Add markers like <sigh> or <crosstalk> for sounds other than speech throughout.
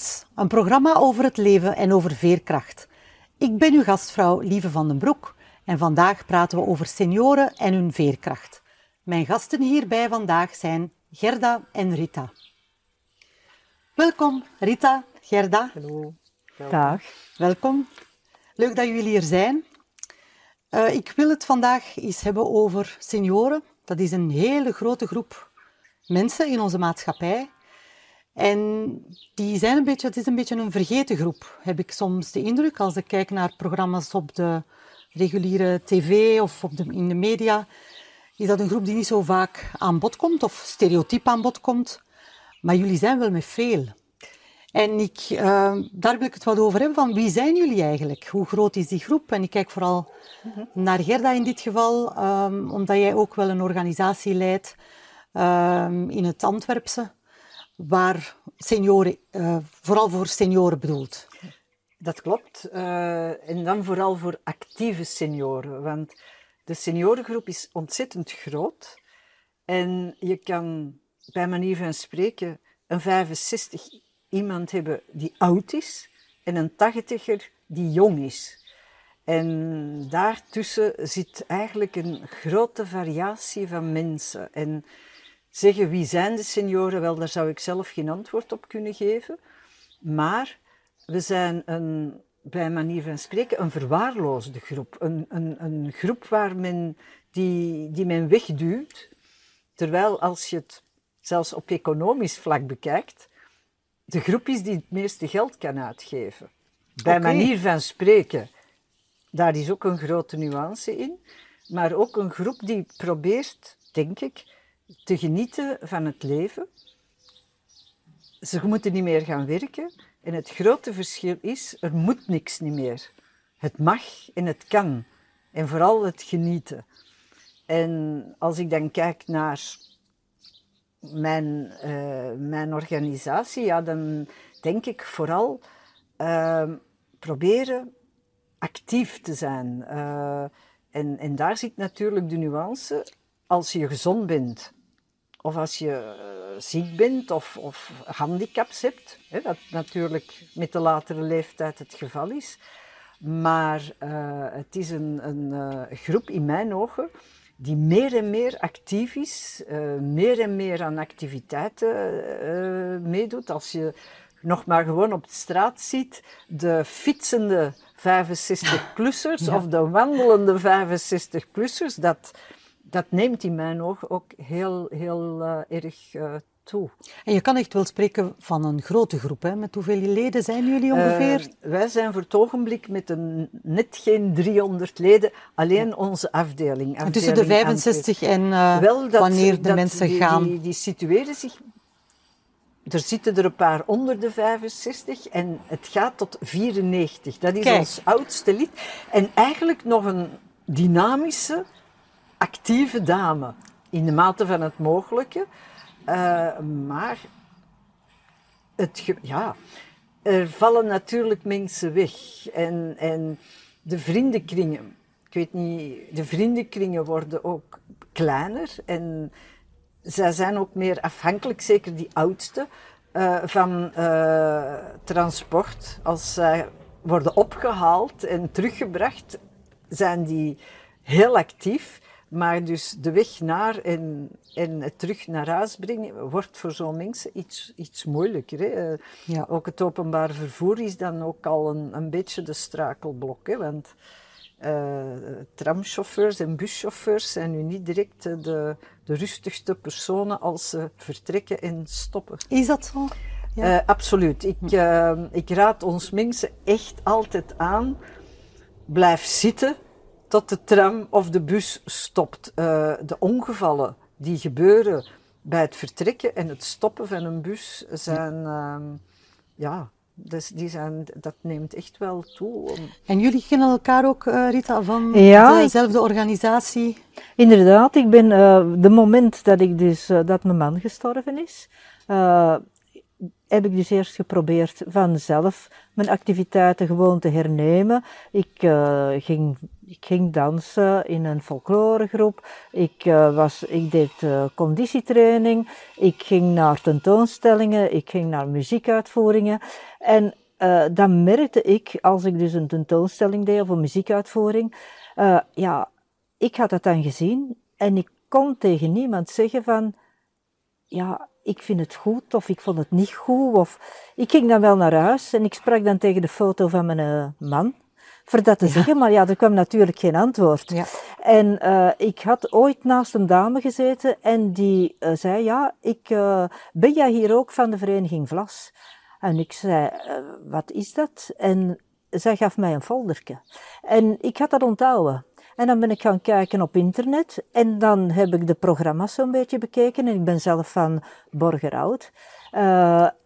Een mens, een programma over het leven en over veerkracht. Ik ben uw gastvrouw Lieve van den Broek en vandaag praten we over senioren en hun veerkracht. Mijn gasten hierbij vandaag zijn Gerda en Rita. Welkom Rita, Gerda. Hallo. Dag. Welkom. Leuk dat jullie hier zijn. Uh, ik wil het vandaag eens hebben over senioren. Dat is een hele grote groep mensen in onze maatschappij. En die zijn een beetje, het is een beetje een vergeten groep, heb ik soms de indruk. Als ik kijk naar programma's op de reguliere tv of op de, in de media, is dat een groep die niet zo vaak aan bod komt of stereotyp aan bod komt. Maar jullie zijn wel met veel. En ik, uh, daar wil ik het wat over hebben, van wie zijn jullie eigenlijk? Hoe groot is die groep? En ik kijk vooral naar Gerda in dit geval, um, omdat jij ook wel een organisatie leidt um, in het Antwerpse waar senioren, uh, vooral voor senioren bedoeld. Dat klopt. Uh, en dan vooral voor actieve senioren. Want de seniorengroep is ontzettend groot. En je kan bij manier van spreken een 65 iemand hebben die oud is en een 80er die jong is. En daartussen zit eigenlijk een grote variatie van mensen. En zeggen wie zijn de senioren? Wel, daar zou ik zelf geen antwoord op kunnen geven. Maar we zijn een, bij manier van spreken een verwaarloosde groep. Een, een, een groep waar men, die, die men wegduwt. Terwijl als je het zelfs op economisch vlak bekijkt, de groep is die het meeste geld kan uitgeven. Bij manier van spreken, daar is ook een grote nuance in. Maar ook een groep die probeert, denk ik, te genieten van het leven. Ze moeten niet meer gaan werken. En het grote verschil is, er moet niks niet meer. Het mag en het kan. En vooral het genieten. En als ik dan kijk naar mijn, uh, mijn organisatie, ja, dan denk ik vooral uh, proberen actief te zijn. Uh, en, en daar zit natuurlijk de nuance. Als je gezond bent, of als je uh, ziek bent of, of handicaps hebt, hè, dat natuurlijk met de latere leeftijd het geval is. Maar uh, het is een, een uh, groep in mijn ogen die meer en meer actief is, meer en meer aan activiteiten meedoet. Als je nog maar gewoon op de straat ziet, de fietsende 65-plussers ja. of de wandelende 65-plussers, dat dat neemt in mijn ogen ook heel, heel uh, erg uh, toe. En je kan echt wel spreken van een grote groep. Hè? Met hoeveel leden zijn jullie ongeveer? Uh, wij zijn voor het ogenblik met een, net geen 300 leden, alleen ja. onze afdeling. afdeling tussen de 65 en wel, dat, wanneer de dat, mensen die, gaan? Die, die situeren zich er zitten er een paar onder de 65 en het gaat tot 94. Dat is Kijk. ons oudste lid. En eigenlijk nog een dynamische, actieve dame. In de mate van het mogelijke. Uh, maar het, ja, er vallen natuurlijk mensen weg. En, en de vriendenkringen, ik weet niet, de vriendenkringen worden ook kleiner. En zij zijn ook meer afhankelijk, zeker die oudste, uh, van uh, transport. Als zij worden opgehaald en teruggebracht, zijn die heel actief. Maar dus de weg naar en, en het terug naar huis brengen wordt voor zo'n mensen iets, iets moeilijker. Hè? Ja. Ook het openbaar vervoer is dan ook al een, een beetje de strakelblok. Hè? Want uh, tramchauffeurs en buschauffeurs zijn nu niet direct de, de rustigste personen als ze vertrekken en stoppen. Is dat zo? Ja. Uh, absoluut. Ik, uh, ik raad ons mensen echt altijd aan. Blijf zitten tot de tram of de bus stopt. Uh, de ongevallen die gebeuren bij het vertrekken en het stoppen van een bus zijn, uh, ja, dus die zijn, dat neemt echt wel toe. En jullie kennen elkaar ook, uh, Rita, van ja, dezelfde ik, organisatie? Inderdaad, ik ben, uh, de moment dat ik dus, uh, dat mijn man gestorven is, heb ik dus eerst geprobeerd vanzelf mijn activiteiten gewoon te hernemen. Ik ging ik ging dansen in een folkloregroep. Ik, uh, was, ik deed uh, conditietraining. Ik ging naar tentoonstellingen. Ik ging naar muziekuitvoeringen. En dan merkte ik, als ik dus een tentoonstelling deed of een muziekuitvoering, ja, ik had dat dan gezien en ik kon tegen niemand zeggen van, ja, ik vind het goed of ik vond het niet goed. Of ik ging dan wel naar huis en ik sprak dan tegen de foto van mijn man voor dat te zeggen, maar ja, er kwam natuurlijk geen antwoord. Ja. En uh, ik had ooit naast een dame gezeten en die uh, zei, ja, ik, uh, ben jij hier ook van de vereniging Vlas? En ik zei, wat is dat? En zij gaf mij een folderke. En ik had dat onthouden. En dan ben ik gaan kijken op internet en dan heb ik de programma's zo'n beetje bekeken. En ik ben zelf van Borgerhout.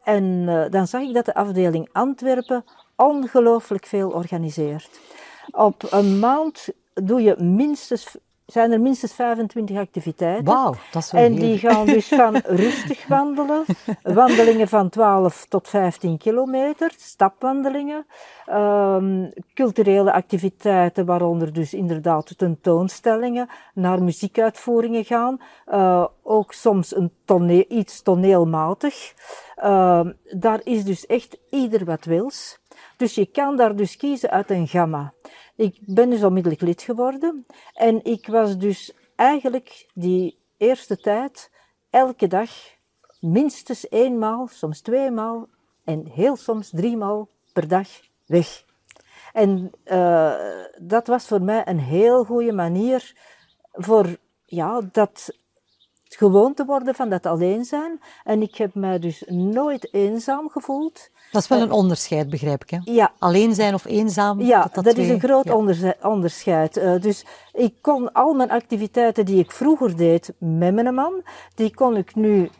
en dan zag ik dat de afdeling Antwerpen ongelooflijk veel organiseert. Op een maand doe je minstens, zijn er minstens 25 activiteiten. Wauw, dat is wel En die gaan dus <laughs> van rustig wandelen, wandelingen van 12 tot 15 kilometer, stapwandelingen, um, culturele activiteiten, waaronder dus inderdaad tentoonstellingen, naar muziekuitvoeringen gaan, uh, ook soms een toneel, iets toneelmatig. Uh, daar is dus echt ieder wat wils. Dus je kan daar dus kiezen uit een gamma. Ik ben dus onmiddellijk lid geworden en ik was dus eigenlijk die eerste tijd elke dag minstens eenmaal, soms tweemaal en heel soms driemaal per dag weg. En uh, dat was voor mij een heel goede manier voor ja, dat gewoon te worden van dat alleen zijn. En ik heb mij dus nooit eenzaam gevoeld. Dat is wel een onderscheid, begrijp ik. Hè? Ja. Alleen zijn of eenzaam. Ja, dat, is een groot onderscheid. Uh, dus ik kon al mijn activiteiten die ik vroeger deed met mijn man, die kon ik nu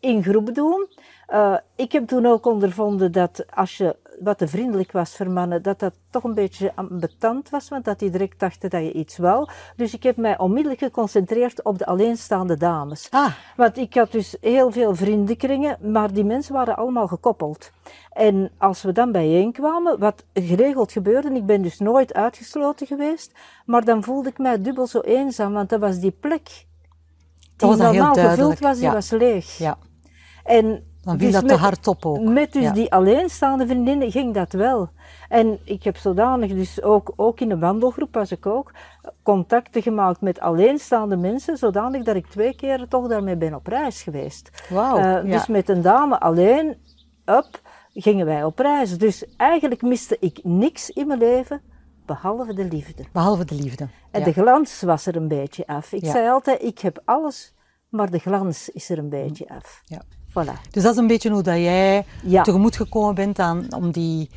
in groep doen. Uh, ik heb toen ook ondervonden dat als je wat te vriendelijk was voor mannen, dat dat toch een beetje ambetant was, want dat die direct dachten dat je iets wou. Dus ik heb mij onmiddellijk geconcentreerd op de alleenstaande dames. Ah. Want ik had dus heel veel vriendenkringen, maar die mensen waren allemaal gekoppeld. En als we dan bijeenkwamen, wat geregeld gebeurde, ik ben dus nooit uitgesloten geweest, maar dan voelde ik mij dubbel zo eenzaam, want dat was die plek die normaal gevuld was, die was leeg. Ja. En dan viel dus dat te hard op ook. Met dus die alleenstaande vriendinnen ging dat wel. En ik heb zodanig dus ook, ook in de wandelgroep was ik ook, contacten gemaakt met alleenstaande mensen, zodanig dat ik twee keer toch daarmee ben op reis geweest. Wow, uh, Dus met een dame alleen, up, gingen wij op reis. Dus eigenlijk miste ik niks in mijn leven, behalve de liefde. Behalve de liefde. En de glans was er een beetje af. Ik zei altijd, ik heb alles, maar de glans is er een beetje af. Ja. Voilà. Dus dat is een beetje hoe dat jij ja. tegemoet gekomen bent aan, om die,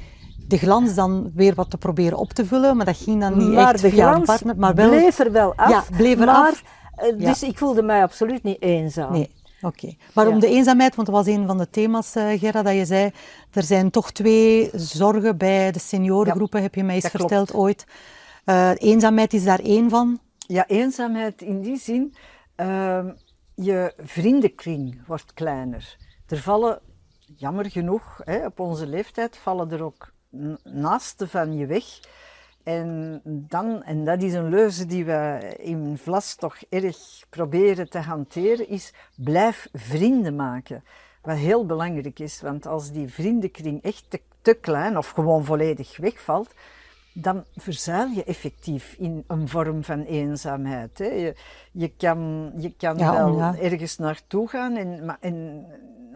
de glans dan weer wat te proberen op te vullen. Maar dat ging dan niet maar echt de via glans een partner. Maar wel, bleef er wel af. Ja, bleef er maar, af. Uh, dus ik voelde mij absoluut niet eenzaam. Nee. Oké, okay. maar om de eenzaamheid, want dat was een van de thema's, uh, Gerda, dat je zei, er zijn toch twee zorgen bij de seniorengroepen, heb je mij eens verteld klopt. ooit. Uh, eenzaamheid is daar één van. Ja, eenzaamheid in die zin, ehm, je vriendenkring wordt kleiner. Er vallen, jammer genoeg, hè, op onze leeftijd vallen er ook naasten van je weg. En dan, en dat is een leuze die we in Vlas toch erg proberen te hanteren, is blijf vrienden maken. Wat heel belangrijk is, want als die vriendenkring echt te, te klein of gewoon volledig wegvalt, dan verzuil je effectief in een vorm van eenzaamheid. Hè. Je, je, kan, je kan Ja, wel ja. ergens naartoe gaan, en, maar, en,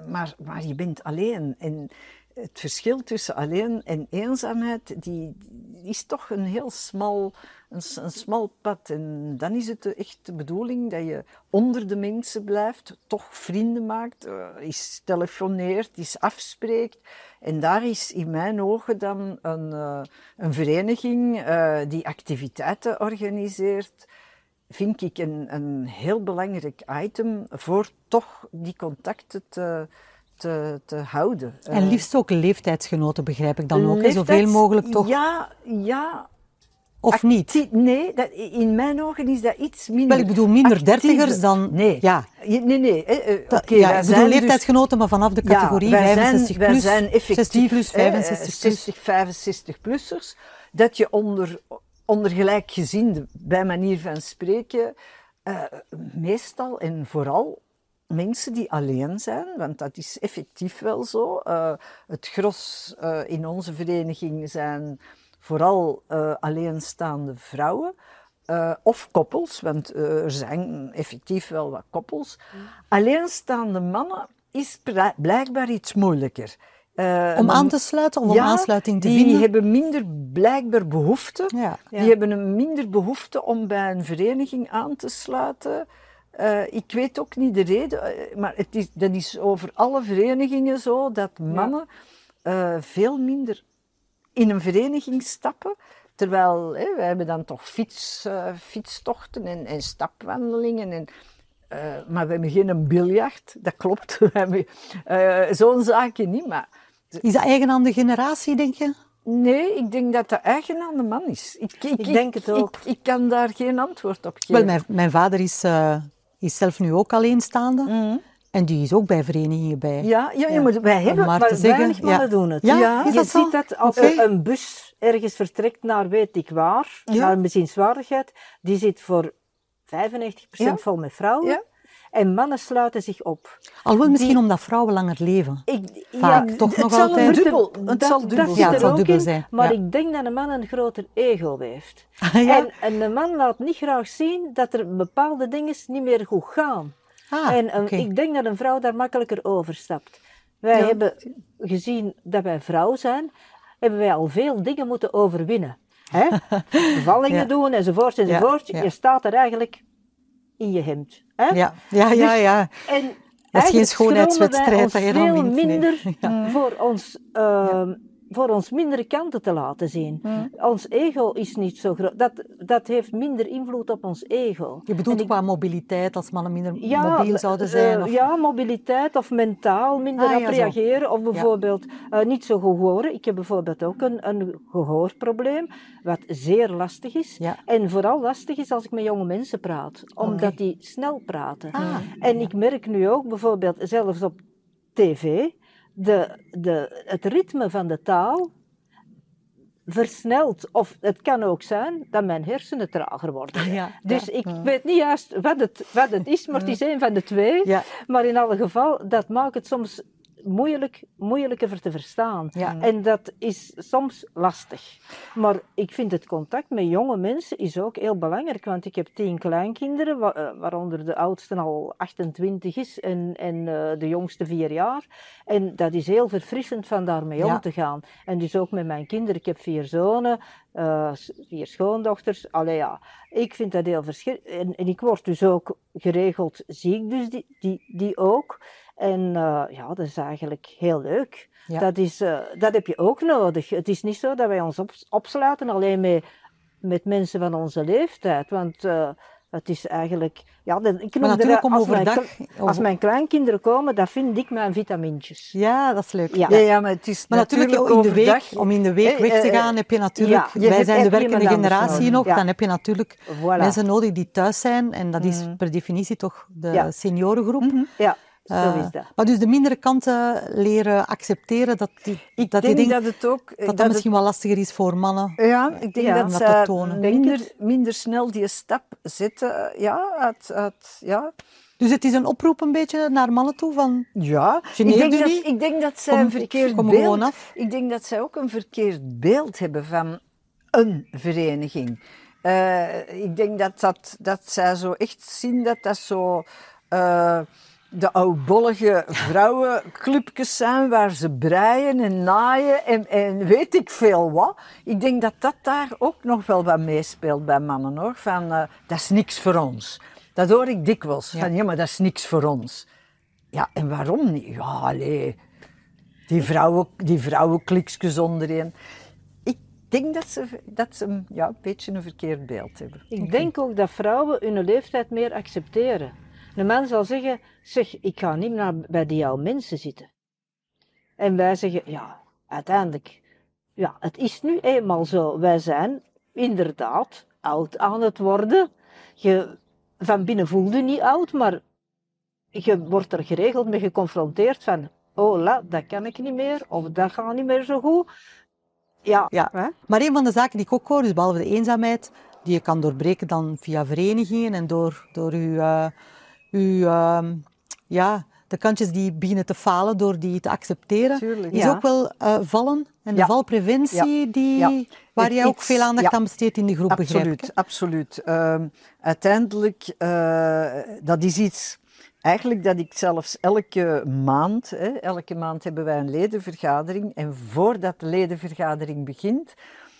maar, maar je bent alleen. En het verschil tussen alleen en eenzaamheid, die is toch een heel smal, een, een smal pad. En dan is het echt de bedoeling dat je onder de mensen blijft, toch vrienden maakt, eh, eens telefoneert, eens afspreekt. En daar is in mijn ogen dan een, eh, een vereniging eh, die activiteiten organiseert, vind ik een, een heel belangrijk item voor toch die contacten te, te, te houden. En Eh, liefst ook leeftijdsgenoten, begrijp ik dan ook. Zoveel mogelijk toch? Ja, ja. Of niet? Nee, dat, in mijn ogen is dat iets minder. Wel, ik bedoel minder dertigers dan... Nee. Ja, Nee, nee. eh, eh, ja wij ik bedoel dus- leeftijdsgenoten, maar vanaf de categorie ja, wij 65 zijn, wij plus, zijn effectief 60 plus, hè, 65 plus. 60, 65-plussers, dat je onder, onder gelijkgezinden, bij manier van spreken, uh, meestal en vooral mensen die alleen zijn, want dat is effectief wel zo. Uh, het gros uh, in onze vereniging zijn vooral alleenstaande vrouwen. of koppels, want er zijn effectief wel wat koppels. Mm. Alleenstaande mannen is blijkbaar iets moeilijker. Uh, om aan te sluiten, om, ja, aansluiting te die vinden? Die hebben minder blijkbaar behoefte. Ja, Die hebben een minder behoefte om bij een vereniging aan te sluiten. Uh, ik weet ook niet de reden, eh, maar het is, dat is over alle verenigingen zo, dat mannen uh, veel minder in een vereniging stappen. Terwijl hè, wij hebben dan toch fiets, fietstochten en, en stapwandelingen en maar we hebben geen biljart, dat klopt. <laughs> Zo'n zaakje niet, maar... Is dat eigen aan de generatie, denk je? Nee, ik denk dat dat eigen aan de man is. Ik, ik, ik denk het ook. Ik, kan daar geen antwoord op geven. Wel, mijn, mijn vader is, uh, is zelf nu ook alleenstaande. Mm En die is ook bij verenigingen bij. Ja, ja, ja. maar wij hebben maar, maar zeggen, weinig mannen ja. doen het. Ja, ja je ziet dat als okay. een bus ergens vertrekt naar weet ik waar, naar een bezienswaardigheid, die zit voor 95% vol met vrouwen. En mannen sluiten zich op. Alhoewel misschien omdat vrouwen langer leven. Ik, Vaak, ja, toch nog altijd. Dubbel, het dat, zal dubbel, dat ja, het zal dubbel in, zijn. Maar ik denk dat een man een groter ego heeft. <laughs> en, en een man laat niet graag zien dat er bepaalde dingen niet meer goed gaan. Ah, en een, ik denk dat een vrouw daar makkelijker overstapt. Wij hebben gezien dat wij vrouw zijn, hebben wij al veel dingen moeten overwinnen. Hè? <laughs> Bevallingen doen enzovoort enzovoort. Je staat er eigenlijk in je hemd. Hè? Ja, ja, ja. Dus ja. en dat is geen schoonheidswedstrijd. Dat veel minder <laughs> voor ons uh, voor ons mindere kanten te laten zien. Ons ego is niet zo groot. Dat, dat heeft minder invloed op ons ego. Je bedoelt qua mobiliteit, als mannen minder mobiel zouden zijn? Uh, of... Ja, mobiliteit of mentaal minder ah, reageren. Of bijvoorbeeld uh, niet zo goed horen. Ik heb bijvoorbeeld ook een, een gehoorprobleem, wat zeer lastig is. En vooral lastig is als ik met jonge mensen praat, omdat die snel praten. Ah, en ik merk nu ook bijvoorbeeld, zelfs op tv, de, de, het ritme van de taal versnelt. Of het kan ook zijn dat mijn hersenen trager worden. Ja, dus ik weet niet juist wat het, wat het is, maar het is een van de twee. Maar in alle geval, dat maakt het soms moeilijk, moeilijker te verstaan. Ja. En dat is soms lastig. Maar ik vind het contact met jonge mensen is ook heel belangrijk, want ik heb tien kleinkinderen, eh, waaronder de oudste al 28 is en, en uh, de jongste vier jaar. En dat is heel verfrissend van daarmee om te gaan. En dus ook met mijn kinderen. Ik heb vier zonen, uh, vier schoondochters. Allee ja, ik vind dat heel verschillend. En, en, ik word dus ook geregeld ziek, dus die, die, die ook. En uh, ja, dat is eigenlijk heel leuk. Dat, is, uh, dat heb je ook nodig. Het is niet zo dat wij ons op, opsluiten alleen met, met mensen van onze leeftijd. Want uh, het is eigenlijk... Ja, de, ik natuurlijk om als overdag... Mijn, als mijn kleinkinderen komen, dat vind ik mijn vitamintjes. Ja, dat is leuk. Ja, ja, maar het is maar natuurlijk, natuurlijk in de week, om in de week weg te gaan, heb je natuurlijk... Ja, wij zijn de werkende generatie nog, dan heb je natuurlijk voilà. mensen nodig die thuis zijn. En dat is mm. per definitie toch de seniorengroep. Mm -hmm. Ja. Zo is dat. Maar dus de mindere kanten leren accepteren, dat die, ik dat denk die dat het ook... Dat, dat, misschien wel lastiger is voor mannen. Ja, ik denk dat ze tonen. Minder, minder snel die stap zetten. Ja, uit, uit, ja. Dus het is een oproep een beetje naar mannen toe van... Ja, ik denk, dat, ik denk dat zij een verkeerd beeld... Af. Ik denk dat zij ook een verkeerd beeld hebben van een vereniging. Uh, ik denk dat, dat, dat zij zo echt zien dat dat zo... Uh, de oudbollige vrouwenclubjes zijn waar ze breien en naaien en, en weet ik veel wat. Ik denk dat dat daar ook nog wel wat meespeelt bij mannen hoor. Van uh, dat is niks voor ons. Dat hoor ik dikwijls. Ja. Van ja, maar dat is niks voor ons. Ja, en waarom niet? Ja, allee. Die, vrouwen, die vrouwenkliksjes onderin. Ik denk dat ze, dat ze ja, een beetje een verkeerd beeld hebben. Ik denk ook dat vrouwen hun leeftijd meer accepteren. Een man zal zeggen, zeg, ik ga niet meer bij die oude mensen zitten. En wij zeggen, ja, uiteindelijk, ja, het is nu eenmaal zo. Wij zijn inderdaad oud aan het worden. Je, van binnen voelde je niet oud, maar je wordt er geregeld mee geconfronteerd van, oh la, dat kan ik niet meer, of dat gaat niet meer zo goed. Ja. Ja. Hè? Maar een van de zaken die ik ook hoor, dus behalve de eenzaamheid, die je kan doorbreken dan via verenigingen en door, door uw, eh, uw ehm, ja, de kantjes die beginnen te falen door die te accepteren, Tuurlijk. is Ja. ook wel eh, vallen en de Ja. valpreventie die, waar jij ook veel aandacht aan besteedt in die groep, begrijp ik. Absoluut, absoluut. Ehm, uiteindelijk, uh, dat is iets eigenlijk dat ik zelfs elke maand, hè, elke maand hebben wij een ledenvergadering en voordat de ledenvergadering begint,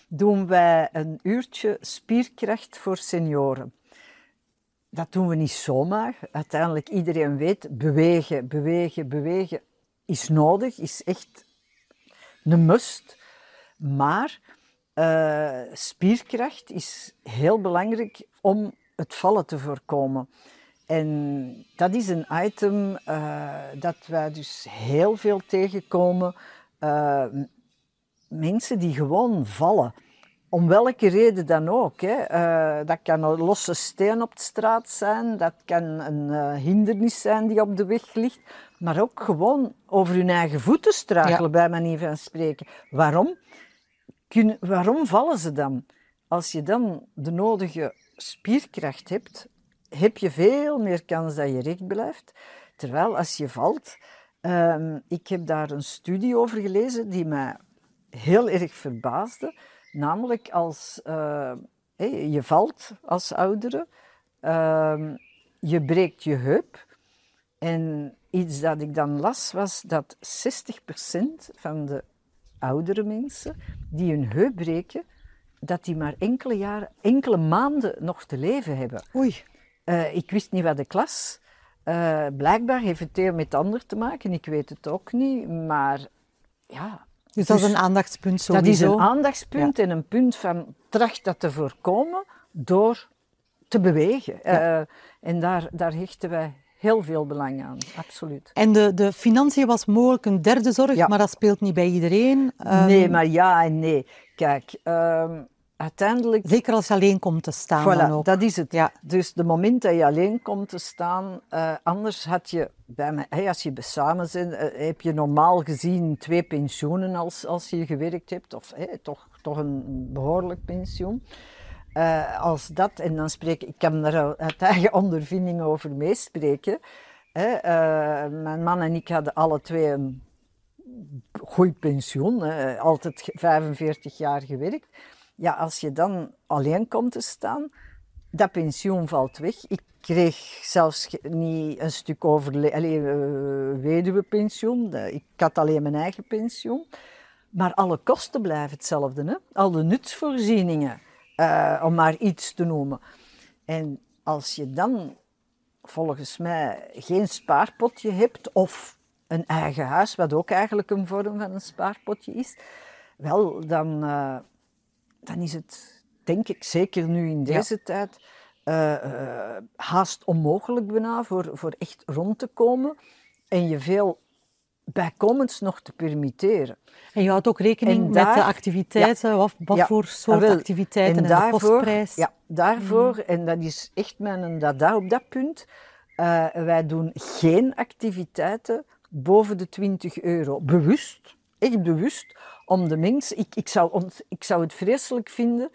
doen wij een uurtje spierkracht voor senioren. Dat doen we niet zomaar. Uiteindelijk, iedereen weet, bewegen, bewegen, bewegen is nodig, is echt een must. Maar uh, spierkracht is heel belangrijk om het vallen te voorkomen. En dat is een item uh, dat wij dus heel veel tegenkomen. Uh, mensen die gewoon vallen. Om welke reden dan ook. Hè. Uh, dat kan een losse steen op de straat zijn, dat kan een uh, hindernis zijn die op de weg ligt, maar ook gewoon over hun eigen voeten struikelen, ja. bij manier van spreken. Waarom? Kun, waarom vallen ze dan? Als je dan de nodige spierkracht hebt, heb je veel meer kans dat je recht blijft. Terwijl als je valt, uh, ik heb daar een studie over gelezen die mij heel erg verbaasde. Namelijk als uh, hey, je valt als oudere, uh, je breekt je heup. En iets dat ik dan las was dat 60% van de oudere mensen die hun heup breken, dat die maar enkele jaren, enkele maanden nog te leven hebben. Oei. Uh, ik wist niet wat de klas. Uh, blijkbaar heeft het een met ander te maken. Ik weet het ook niet. Maar ja. Dus dat is een aandachtspunt sowieso. Dat is een aandachtspunt ja. en een punt van tracht dat te voorkomen door te bewegen. Ja. Uh, en daar, daar hechten wij heel veel belang aan, absoluut. En de, de financiën was mogelijk een derde zorg, ja. maar dat speelt niet bij iedereen. Um, nee, maar ja en nee. Kijk, um, uiteindelijk... Zeker als je alleen komt te staan voilà, dan ook. dat is het. Ja. Dus de moment dat je alleen komt te staan, uh, anders had je, bij mij, hey, als je samen bent, uh, heb je normaal gezien twee pensioenen als, als je gewerkt hebt, of hey, toch, toch een behoorlijk pensioen. Uh, als dat, en dan spreek ik, kan daar uit <laughs> eigen ondervinding over meespreken. Mijn man en ik hadden alle twee een goed pensioen, altijd 45 jaar gewerkt ja, als je dan alleen komt te staan, dat pensioen valt weg. Ik kreeg zelfs niet een stuk over allee, uh. Ik had alleen mijn eigen pensioen. Maar alle kosten blijven hetzelfde. Hè? Al nutsvoorzieningen, uh, om maar iets te noemen. En als je dan volgens mij geen spaarpotje hebt, of een eigen huis, wat ook eigenlijk een vorm van een spaarpotje is, wel, dan... Uh, dan is het, denk ik, zeker nu in deze ja. tijd, uh, uh, haast onmogelijk bijna voor, voor echt rond te komen en je veel bijkomends nog te permitteren. En je houdt ook rekening daar, met de activiteiten, ja, wat, wat ja, voor soort wel, activiteiten en, en daarvoor, de kostprijs? Ja, daarvoor, mm. en dat is echt mijn dada op dat punt, uh, wij doen geen activiteiten boven de 20 euro. Bewust, echt bewust, om de mensen... Ik, ik, zou, ik zou het vreselijk vinden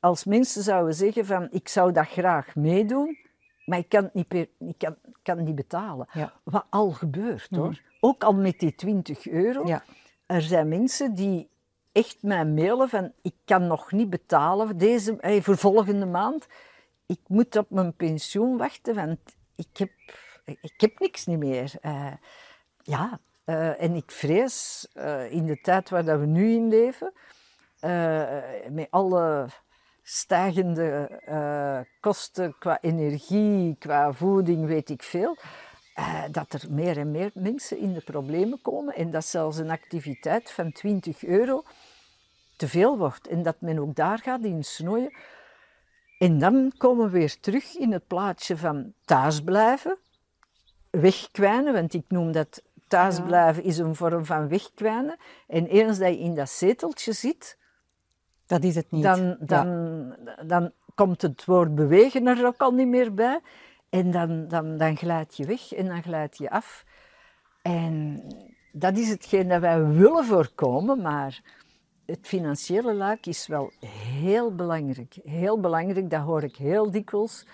als mensen zouden zeggen van ik zou dat graag meedoen, maar ik kan het niet, per, ik kan, kan het niet betalen. Ja. Wat al gebeurt hoor. Mm. Ook al met die 20 euro. Ja. Er zijn mensen die echt mij mailen van ik kan nog niet betalen deze, hey, voor volgende maand. Ik moet op mijn pensioen wachten, want ik heb, ik heb niks niet meer. Uh, ja, uh, en ik vrees uh, in de tijd waar dat we nu in leven, met alle stijgende kosten qua energie, qua voeding, weet ik veel, dat er meer en meer mensen in de problemen komen en dat zelfs een activiteit van 20 euro te veel wordt en dat men ook daar gaat in snoeien. En dan komen we weer terug in het plaatje van thuisblijven, wegkwijnen, want ik noem dat thuisblijven ja. is een vorm van wegkwijnen. En eens dat je in dat zeteltje zit, dat is het niet. Dan, dan, dan komt het woord bewegen er ook al niet meer bij. En dan, dan, dan glijd je weg en dan glijd je af. En dat is hetgeen dat wij willen voorkomen, maar het financiële luik is wel heel belangrijk. Heel belangrijk, dat hoor ik heel dikwijls.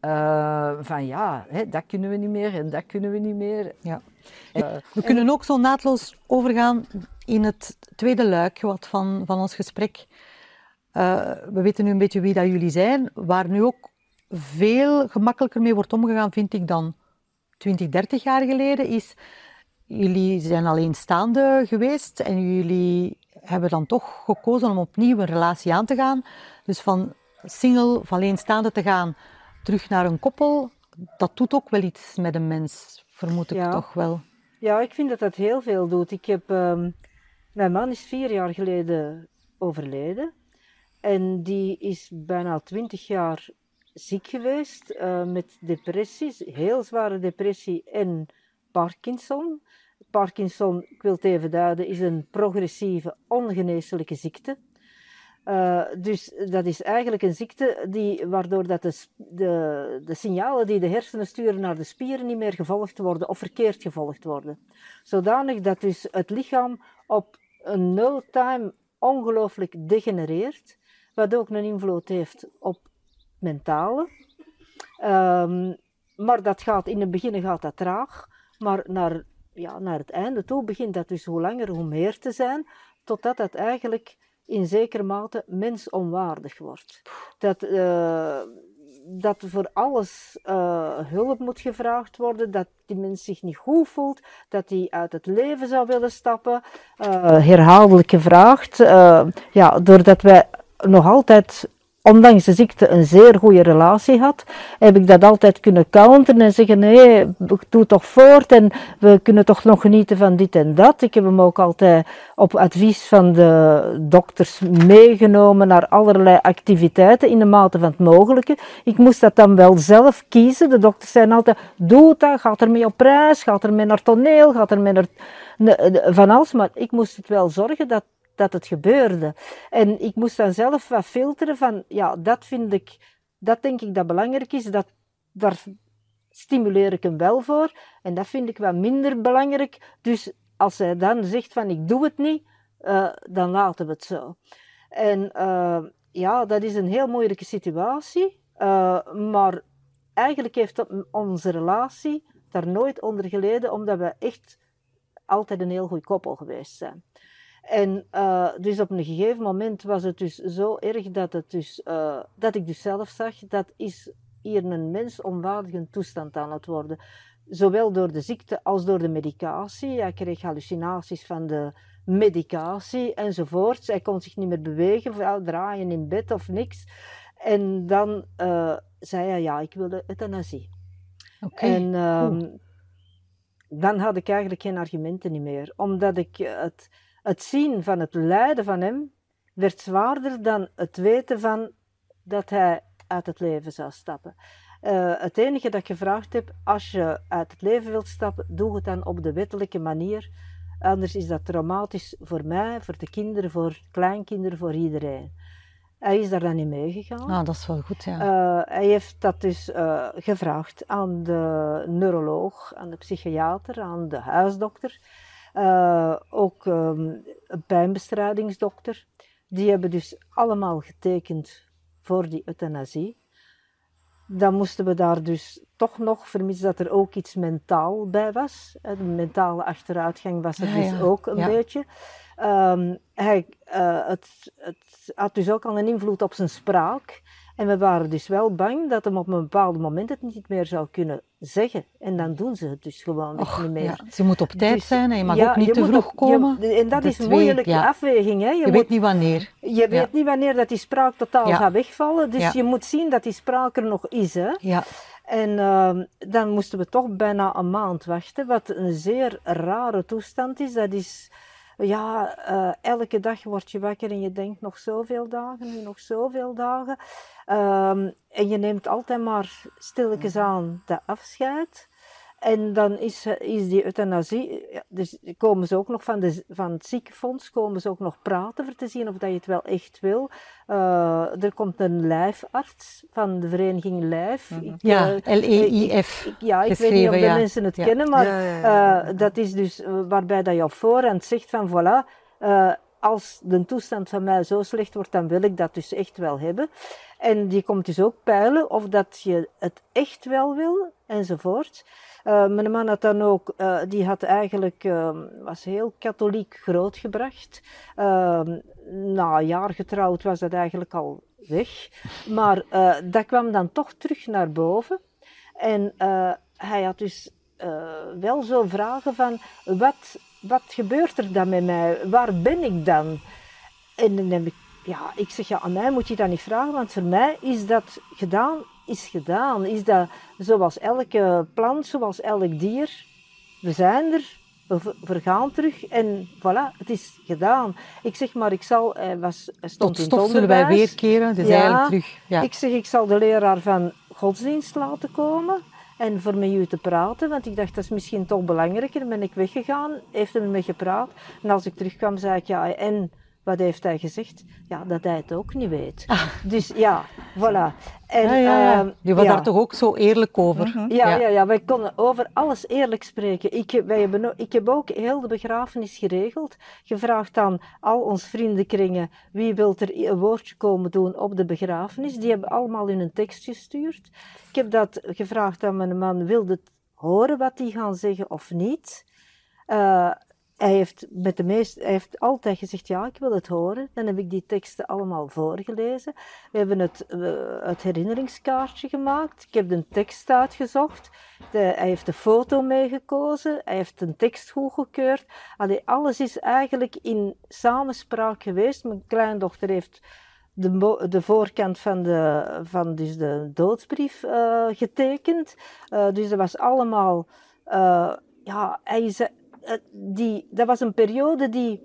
Uh, van ja, hè, dat kunnen we niet meer en dat kunnen we niet meer. Ja. We kunnen ook zo naadloos overgaan in het tweede luik wat van, van ons gesprek. Uh, we weten nu een beetje wie dat jullie zijn, waar nu ook veel gemakkelijker mee wordt omgegaan, vind ik, dan 20, 30 jaar geleden, is jullie zijn alleenstaande geweest en jullie hebben dan toch gekozen om opnieuw een relatie aan te gaan. Dus van single, van alleenstaande te gaan, terug naar een koppel, dat doet ook wel iets met een mens, vermoed ik toch wel. Ja, ik vind dat dat heel veel doet. Ik heb, ehm, mijn man is vier jaar geleden overleden. En die is bijna twintig jaar ziek geweest uh, met depressies, heel zware depressie en Parkinson. Parkinson, ik wil het even duiden, is een progressieve, ongeneeslijke ziekte. Uh, dus dat is eigenlijk een ziekte die, waardoor dat de, de, de, signalen die de hersenen sturen naar de spieren niet meer gevolgd worden of verkeerd gevolgd worden. Zodanig dat dus het lichaam op een no-time ongelooflijk degenereert, wat ook een invloed heeft op mentale. Um, maar dat gaat, in het begin gaat dat traag, maar naar, ja, naar het einde toe begint dat dus hoe langer hoe meer te zijn, totdat dat eigenlijk in zekere mate mensonwaardig wordt. Dat, uh, dat voor alles uh, hulp moet gevraagd worden, dat die mens zich niet goed voelt, dat hij uit het leven zou willen stappen. Uh, herhaaldelijk gevraagd, ja, doordat wij nog altijd ondanks de ziekte een zeer goede relatie had, heb ik dat altijd kunnen counteren en zeggen: nee, doe toch voort en we kunnen toch nog genieten van dit en dat. Ik heb hem ook altijd op advies van de dokters meegenomen naar allerlei activiteiten in de mate van het mogelijke. Ik moest dat dan wel zelf kiezen. De dokters zeiden altijd: doe dat, ga ermee op reis, ga ermee naar toneel, ga ermee naar van alles. Maar ik moest het wel zorgen dat dat het gebeurde. En ik moest dan zelf wat filteren van, ja, dat vind ik, dat denk ik dat belangrijk is, dat, daar stimuleer ik hem wel voor. En dat vind ik wat minder belangrijk. Dus als hij dan zegt van, ik doe het niet, uh, dan laten we het zo. En uh, ja, dat is een heel moeilijke situatie. Uh, maar eigenlijk heeft onze relatie daar nooit onder geleden, omdat we echt altijd een heel goed koppel geweest zijn. En uh, dus op een gegeven moment was het dus zo erg dat, het dus, uh, dat ik dus zelf zag, dat is hier een mensonwaardige toestand aan het worden. Zowel door de ziekte als door de medicatie. Hij kreeg hallucinaties van de medicatie enzovoort. Hij kon zich niet meer bewegen, draaien in bed of niks. En dan uh, zei hij, ja, ik wilde euthanasie. Oké. En um, dan had ik eigenlijk geen argumenten meer. Omdat ik het het zien van het lijden van hem werd zwaarder dan het weten van dat hij uit het leven zou stappen. Uh, het enige dat ik gevraagd heb, als je uit het leven wilt stappen, doe het dan op de wettelijke manier. Anders is dat traumatisch voor mij, voor de kinderen, voor kleinkinderen, voor iedereen. Hij is daar dan niet meegegaan. Ah, dat is wel goed, ja. Uh, hij heeft dat dus uh, gevraagd aan de neuroloog, aan de psychiater, aan de huisdokter. Uh, ook um, een pijnbestrijdingsdokter. Die hebben dus allemaal getekend voor die euthanasie. Dan moesten we daar dus toch nog, vermis dat er ook iets mentaal bij was. De mentale achteruitgang was er ja, dus ja. ook een ja. beetje. Um, hij, uh, het, het had dus ook al een invloed op zijn spraak. En we waren dus wel bang dat hem op een bepaald moment het niet meer zou kunnen zeggen. En dan doen ze het dus gewoon Och, niet meer. Ja, ze moet op tijd dus, zijn en je mag ja, ook niet te vroeg op, komen. Je, en dat is een moeilijke ja. afweging. Hè. Je, je moet, weet niet wanneer. Je weet niet wanneer dat die spraak totaal gaat wegvallen. Dus je moet zien dat die spraak er nog is. Hè. Ja. En uh, dan moesten we toch bijna een maand wachten, wat een zeer rare toestand is. Dat is ja, uh, elke dag word je wakker en je denkt nog zoveel dagen, nog zoveel dagen. Um, en je neemt altijd maar stilletjes mhm. aan de afscheid. En dan is, is die euthanasie, dus komen ze ook nog van, de, van het ziekenfonds, komen ze ook nog praten voor te zien of dat je het wel echt wil. Uh, er komt een lijfarts van de vereniging Lijf. Mm -hmm. ja, L-E-I-F. Ja, ik weet niet of de ja. mensen het ja. kennen, maar ja, uh, dat is dus waarbij dat je op voorhand zegt van voilà, uh, als de toestand van mij zo slecht wordt, dan wil ik dat dus echt wel hebben. En die komt dus ook peilen of dat je het echt wel wil, enzovoort. Uh, mijn man had dan ook, uh, die had eigenlijk, uh, was heel katholiek grootgebracht. Ehm, na een jaar getrouwd was dat eigenlijk al weg. Maar uh, dat kwam dan toch terug naar boven. En hij had dus wel zo vragen van, wat, wat gebeurt er dan met mij? Waar ben ik dan? En dan heb ik, ja, ik zeg, ja, aan mij moet je dat niet vragen, want voor mij is dat gedaan, is gedaan. Is dat zoals elke plant, zoals elk dier. We zijn er, we vergaan terug en voilà, het is gedaan. Ik zeg maar, ik zal, hij was, stond Tot in stof zullen wij weerkeren, dus Ja. eigenlijk terug. Ja. Ik zeg, ik zal de leraar van godsdienst laten komen en voor met u te praten, want ik dacht dat is misschien toch belangrijker. Dan ben ik weggegaan, heeft hij met me gepraat. En als ik terugkwam, zei ik, ja, en wat heeft hij gezegd? Ja, dat hij het ook niet weet. Dus ja, voilà. En, Ah. ja, ja, ja. ehm, Je was ja. daar toch ook zo eerlijk over. Ja, ja. Ja, wij konden over alles eerlijk spreken. Ik, heb- wij hebben, ook- ik heb ook heel de begrafenis geregeld. Gevraagd aan al ons vriendenkringen wie wil er een woordje komen doen op de begrafenis. Die hebben allemaal hun een tekst gestuurd. Ik heb dat gevraagd aan mijn man, wilde het horen wat die gaan zeggen of niet. Eh, hij heeft, met de meest, hij heeft altijd gezegd, ja, ik wil het horen. Dan heb ik die teksten allemaal voorgelezen. We hebben het, eh, het herinneringskaartje gemaakt. Ik heb de tekst uitgezocht. De- hij heeft de foto meegekozen. Hij heeft een tekst goedgekeurd. Alles is eigenlijk in samenspraak geweest. Mijn kleindochter heeft de, de voorkant van de, van dus de doodsbrief eh, getekend. Eh, dus dat was allemaal... ja, hij is, die, dat was een periode die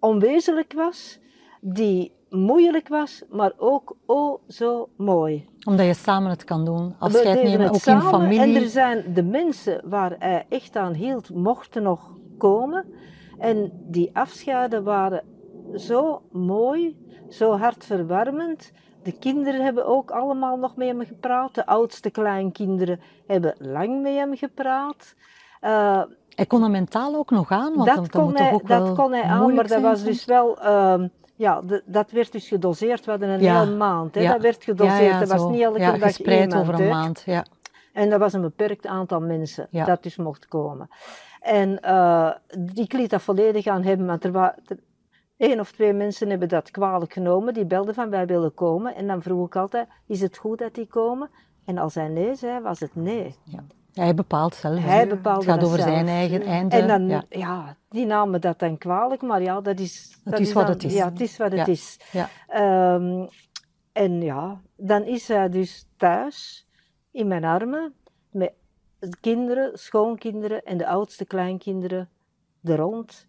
onwezenlijk was, die moeilijk was, maar ook oh zo mooi. Omdat je samen het kan doen. Afscheid nemen, het ook samen in familie. En er zijn de mensen waar hij echt aan hield, mochten nog komen. En die afscheiden waren zo mooi, zo hartverwarmend. De kinderen hebben ook allemaal nog met hem gepraat. De oudste kleinkinderen hebben lang met hem gepraat. Eh, Hij kon dat mentaal ook nog aan, want dat, kon hij, ook dat kon hij aan, maar dat was dus wel... ehm, ja, de- dat werd dus gedoseerd. We hadden een Ja. hele maand. Hè. Ja. Dat werd gedoseerd. Ja, dat was niet elke dag gespreid iemand, over een maand. Ja. En dat was een beperkt aantal mensen dat dus mocht komen. En eh, ik liet dat volledig aan hebben, want er waren één of twee mensen hebben dat kwalijk genomen. Die belden van wij willen komen. En dan vroeg ik altijd, is het goed dat die komen? En als hij nee zei, was het nee. Hij bepaalt zelf. Hij bepaalde Het gaat over zelf. zijn eigen einde. En dan, ja. ja. die namen dat dan kwalijk, maar ja, dat is... Het dat is wat dan- het is. Ja, het is wat het is. Ja. Ehm, en ja, dan is hij dus thuis in mijn armen met kinderen, schoonkinderen en de oudste kleinkinderen er rond.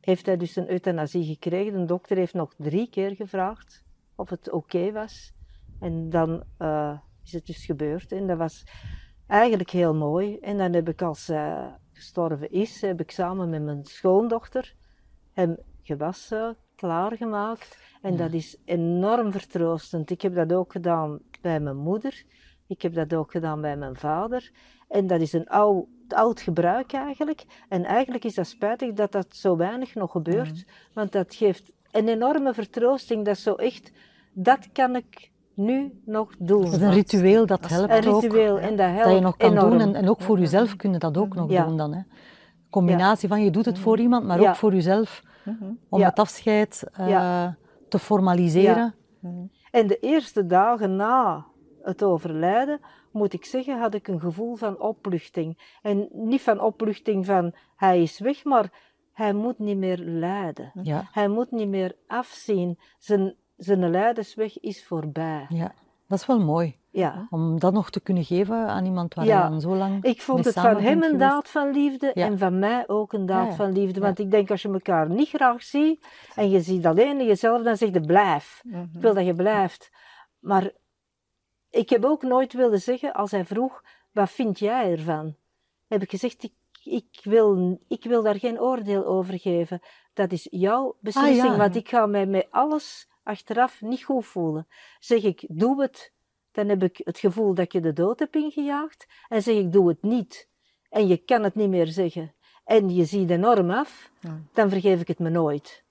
Heeft hij dus een euthanasie gekregen. De dokter heeft nog drie keer gevraagd of het oké was. En dan eh, is het dus gebeurd. En dat was eigenlijk heel mooi. En dan heb ik als hij gestorven is, heb ik samen met mijn schoondochter hem gewassen, klaargemaakt. En dat is enorm vertroostend. Ik heb dat ook gedaan bij mijn moeder. Ik heb dat ook gedaan bij mijn vader. En dat is een oud, oud gebruik eigenlijk. En eigenlijk is dat spijtig dat dat zo weinig nog gebeurt. Want dat geeft een enorme vertroosting. Dat zo echt, dat kan ik nu nog doen. Dat is een ritueel dat helpt Een ook. ritueel en dat helpt Dat je nog kan enorm. doen. En, en ook voor jezelf kun je dat ook nog Ja. doen dan. Hè. Combinatie van je doet het voor iemand, maar ook voor jezelf. Om Ja. het afscheid eh, te formaliseren. En de eerste dagen na het overlijden, moet ik zeggen, had ik een gevoel van opluchting. En niet van opluchting van hij is weg, maar hij moet niet meer lijden. Ja. Hij moet niet meer afzien. Zijn, zijn lijdensweg is voorbij. ja, dat is wel mooi. Ja. Om dat nog te kunnen geven aan iemand waar Ja. je dan zo lang Ik vond het van hem een daad van liefde Ja. en van mij ook een daad Ja, van liefde. Want ik denk als je elkaar niet graag ziet en je ziet alleen jezelf, dan zeg je blijf. Ik wil dat je blijft. Maar ik heb ook nooit willen zeggen, als hij vroeg, wat vind jij ervan? Heb ik gezegd, ik, ik, wil, ik wil daar geen oordeel over geven. Dat is jouw beslissing, Ah, want ik ga mij met alles achteraf niet goed voelen. Zeg ik, doe het, dan heb ik het gevoel dat je de dood hebt ingejaagd. En zeg ik, doe het niet. En je kan het niet meer zeggen. En je ziet enorm af, Ja. dan vergeef ik het me nooit.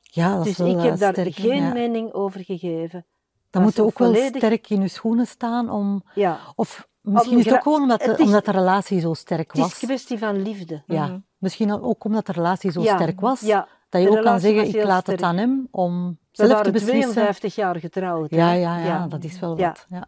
Ja, dat Dus ik heb eh, daar sterk, geen ja. mening over gegeven. Dan moet je was ook wel sterk in je schoenen staan om... Ja, Of misschien is het ook gewoon omdat de, is- omdat de relatie zo sterk het is was. kwestie van liefde. Ja, Mhm. misschien ook omdat de relatie zo sterk was. Ja, Dat je de ook kan zeggen, ik laat het aan hem om Ze zelf te waren beslissen. 52 jaar getrouwd. Ja, ja, ja, dat is wel wat. Ja,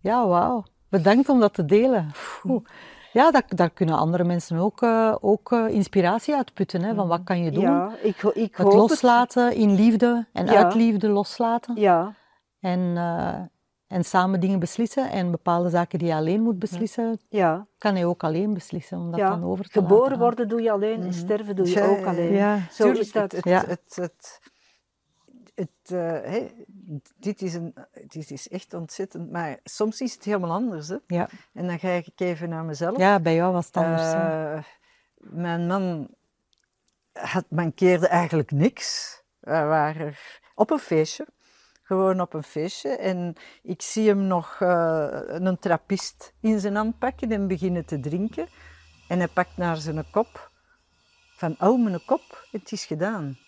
ja wauw. Bedankt om dat te delen. Oeh. Ja, dat, daar kunnen andere mensen ook, eh, ook eh, inspiratie uit putten. Hè, van wat kan je doen? Ja, ik, ik het loslaten in liefde en Ja. uit liefde loslaten. Ja, En, eh, en samen dingen beslissen. En bepaalde zaken die je alleen moet beslissen, ja, kan je ook alleen beslissen om dat ja. dan over te Geboren laten worden doe je alleen en sterven doe je Ja, ook alleen. Ja. Zo Tuurlijk, is dat. Het, Ja. het, het, het, het, eh, hè, dit, is een, dit is echt ontzettend, maar soms is het helemaal anders. Hè? Ja. En dan ga ik even naar mezelf. ja, bij jou was het anders. Eh, mijn man had, mankeerde eigenlijk niks. We waren op een feestje, gewoon op een feestje. En ik zie hem nog eh, een trappist in zijn hand pakken en beginnen te drinken. En hij pakt naar zijn kop. Van, oh, mijn kop, het is gedaan.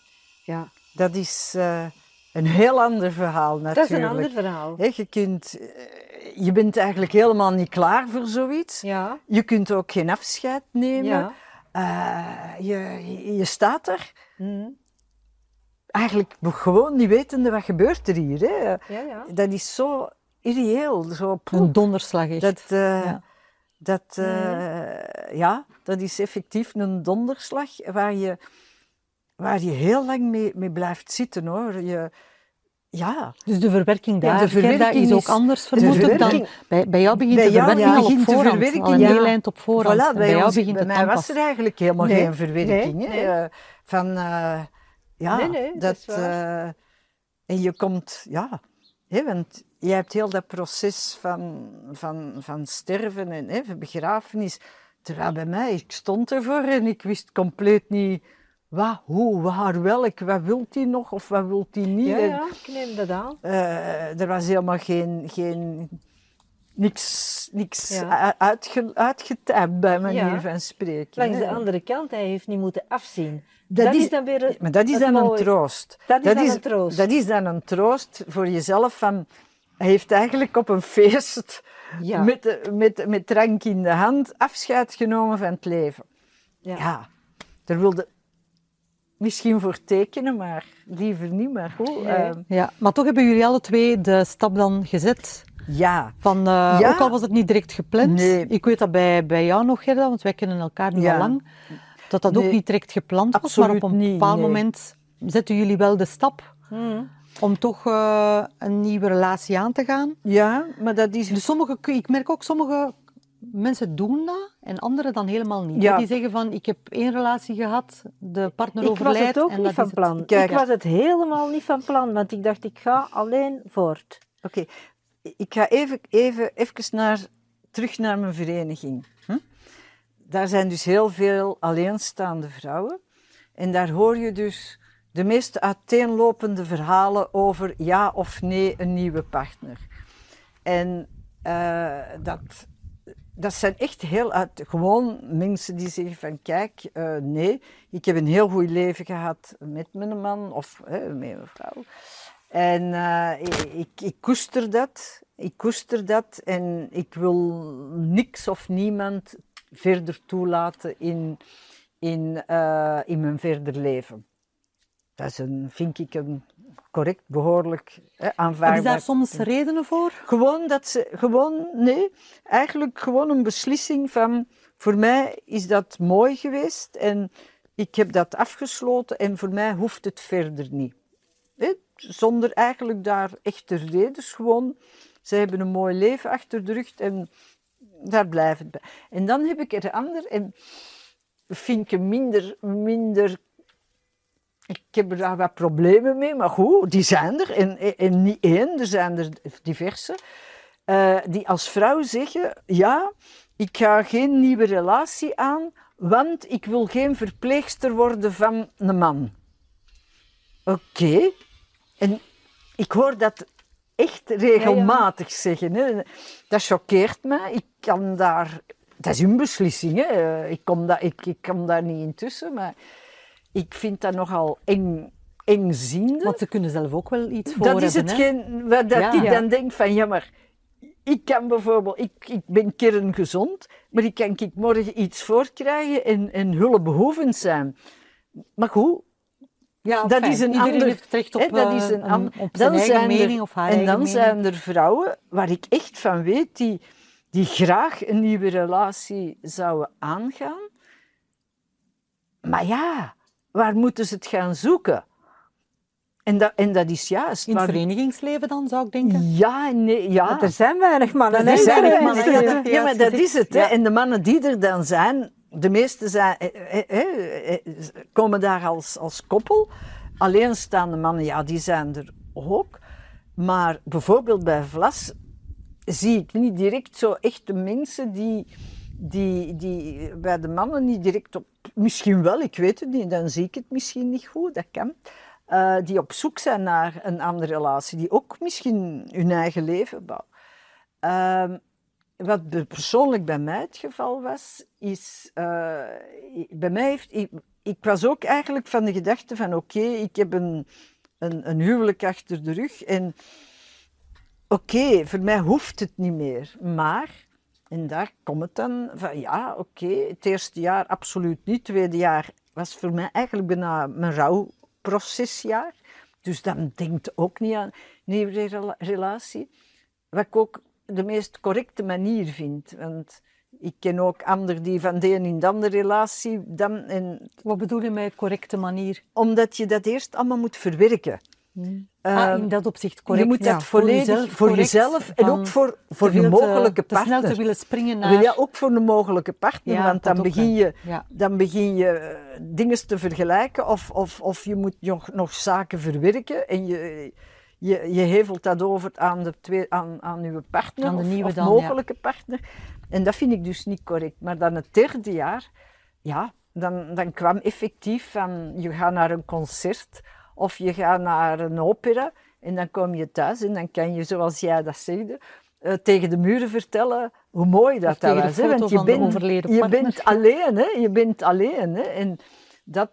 Ja. Dat is eh, een heel ander verhaal natuurlijk. Dat is een ander verhaal. Hè, je, kunt, eh, je bent eigenlijk helemaal niet klaar voor zoiets. Ja, Je kunt ook geen afscheid nemen. ja. Je, je, je staat er Mhm. Eigenlijk gewoon niet wetende wat gebeurt er hier. Hè. ja, ja. Dat is zo irreëel. Zo. Een donderslag echt. dat, eh, Ja. dat, eh, ja, dat is effectief een donderslag waar je, waar je heel lang mee, mee blijft zitten. Hoor. Je, ja, Dus de verwerking daar, Ja, de verwerking is ook is- anders de vermoedelijk dan... Bij, bij jou begint Bij de jou verwerking al op begint de voorhand. verwerking, al een ja. eind op voorhand. Voilà, bij, bij jou ons- begint bij het mij was er eigenlijk helemaal Nee, geen verwerking. nee, hè. nee. Eh, van, eh, ja, Nee, nee, dat is waar. eh, en je komt, ja, hè, want je hebt heel dat proces van, van, van sterven en hè, begrafenis. Terwijl bij mij, ik stond ervoor en ik wist compleet niet wat, hoe, waar, welk, wat wilt hij nog of wat wilt hij niet. Ja, ja, ik neem dat aan. eh, er was helemaal geen, geen niks, niks Ja. uitge, bij manier Ja. van spreken. Langs de andere kant, hij heeft niet moeten afzien. Dat Dat, is- is, dan weer het- Maar dat is dan een troost. Dat is dan een troost. Dat is dan een troost voor jezelf van... Hij heeft eigenlijk op een feest Ja. met, met, met drank in de hand afscheid genomen van het leven. Ja. Ja, daar wilde misschien voor tekenen, maar liever niet. Maar goed, Nee. eh, Ja, maar toch hebben jullie alle twee de stap dan gezet. ja. Van, eh, Ja. Ook al was het niet direct gepland. Nee. Ik weet dat bij, bij jou nog, Gerda, want wij kennen elkaar nu Ja. al lang. Dat dat ook niet direct gepland was. maar op een niet, bepaald nee. moment zetten jullie wel de stap Mhm. om toch eh, een nieuwe relatie aan te gaan. ja, maar dat is... Dus sommige, ik merk ook sommige mensen doen dat en anderen dan helemaal niet. Ja. Die zeggen van ik heb één relatie gehad, de partner Ik was overlijdt. het ook niet van plan. Kijk, ik was het helemaal niet van plan, want ik dacht, ik ga alleen voort. Oké, ik ga even, even, even naar, terug naar mijn vereniging. Hm? Daar zijn dus heel veel alleenstaande vrouwen. En daar hoor je dus de meest uiteenlopende verhalen over ja of nee een nieuwe partner. En eh, dat, dat zijn echt heel uit, gewoon mensen die zeggen van kijk, eh, nee, ik heb een heel goed leven gehad met mijn man of met mijn vrouw. En eh, ik, ik, ik koester dat, ik koester dat en ik wil niks of niemand verder toelaten in, in, eh, in mijn verder leven. Dat is een, vind ik een correct, behoorlijk hè, Heb je aanvaardbaar. daar soms redenen voor? Gewoon dat ze, gewoon, nee, eigenlijk gewoon een beslissing van, voor mij is dat mooi geweest en ik heb dat afgesloten en voor mij hoeft het verder niet. Hè? Zonder eigenlijk daar echte redens, gewoon, ze hebben een mooi leven achter de rug en daar blijft het bij. En dan heb ik er een ander en vind ik minder, minder ik heb daar wat problemen mee, maar goed, die zijn er. En, en niet één, er zijn er diverse. eh, die als vrouw zeggen, ja, ik ga geen nieuwe relatie aan, want ik wil geen verpleegster worden van een man. Oké. En ik hoor dat echt regelmatig zeggen. Hè. Dat choqueert me. Ik kan daar... Dat is hun beslissing. Hè. Ik, kom daar, ik, ik kom daar niet intussen, maar ik vind dat nogal eng engziende. Want ze kunnen zelf ook wel iets voor Dat is hetgeen dat Ja. ik Ja. dan denk van, ja maar, ik kan bijvoorbeeld, ik, ik ben kerngezond, maar ik kan ik morgen iets voorkrijgen en, en hulpbehoevend zijn. Maar goed, Ja, dat fijn. is een Iedereen ander... heeft recht op, hè, dat eh, is een, een- op zijn dan eigen zijn mening er, of haar En dan mening. zijn er vrouwen waar ik echt van weet, die, die graag een nieuwe relatie zouden aangaan. Maar ja, waar moeten ze het gaan zoeken? En dat, en dat is juist. In het verenigingsleven dan, zou ik denken. ja, nee, ja. Want er zijn weinig mannen. Er zijn weinig mannen, ja, dat- Ja, maar dat is het. Hè. Ja. En de mannen die er dan zijn, de meeste zijn, eh, eh, eh, komen daar als, als koppel. Alleenstaande mannen, ja, die zijn er ook. Maar bijvoorbeeld bij Vlas zie ik niet direct zo echte mensen die, die, die bij de mannen niet direct op... Misschien wel, ik weet het niet, dan zie ik het misschien niet goed, dat kan. Eh, die op zoek zijn naar een andere relatie, die ook misschien hun eigen leven bouwen. Ehm, wat persoonlijk bij mij het geval was, is... eh, bij mij heeft... Ik, ik was ook eigenlijk van de gedachte van oké, ik heb een, een, een huwelijk achter de rug en oké, voor mij hoeft het niet meer. Maar, en daar komt het dan van ja, oké, het eerste jaar absoluut niet. Het tweede jaar was voor mij eigenlijk bijna mijn rouwprocesjaar. Dus dan denkt ook niet aan nieuwe rela- relatie. Wat ik ook de meest correcte manier vind. Want ik ken ook anderen die van de een in de andere relatie dan... En, Wat bedoel je met correcte manier? omdat je dat eerst allemaal moet verwerken. Ah, Ehm, in dat opzicht correct. je moet ja, dat volledig voor jezelf en ook voor, voor de veel te- mogelijke te snel te partner. willen springen naar... Wil je ook voor de mogelijke partner, Ja, want dan begin, je, Ja. dan begin je dingen te vergelijken of, of, of je moet nog, nog zaken verwerken en je, je, je hevelt dat over aan, de twee, aan, aan je partner Aan de of, nieuwe of dan, ja. mogelijke partner. En dat vind ik dus niet correct. Maar dan het derde jaar, ja, dan, dan kwam effectief van je gaat naar een concert of je gaat naar een opera en dan kom je thuis en dan kan je, zoals jij dat zegde, eh, tegen de muren vertellen hoe mooi dat, dat was. hè. Want je bent, je bent alleen, hè? je bent alleen. Hè? En dat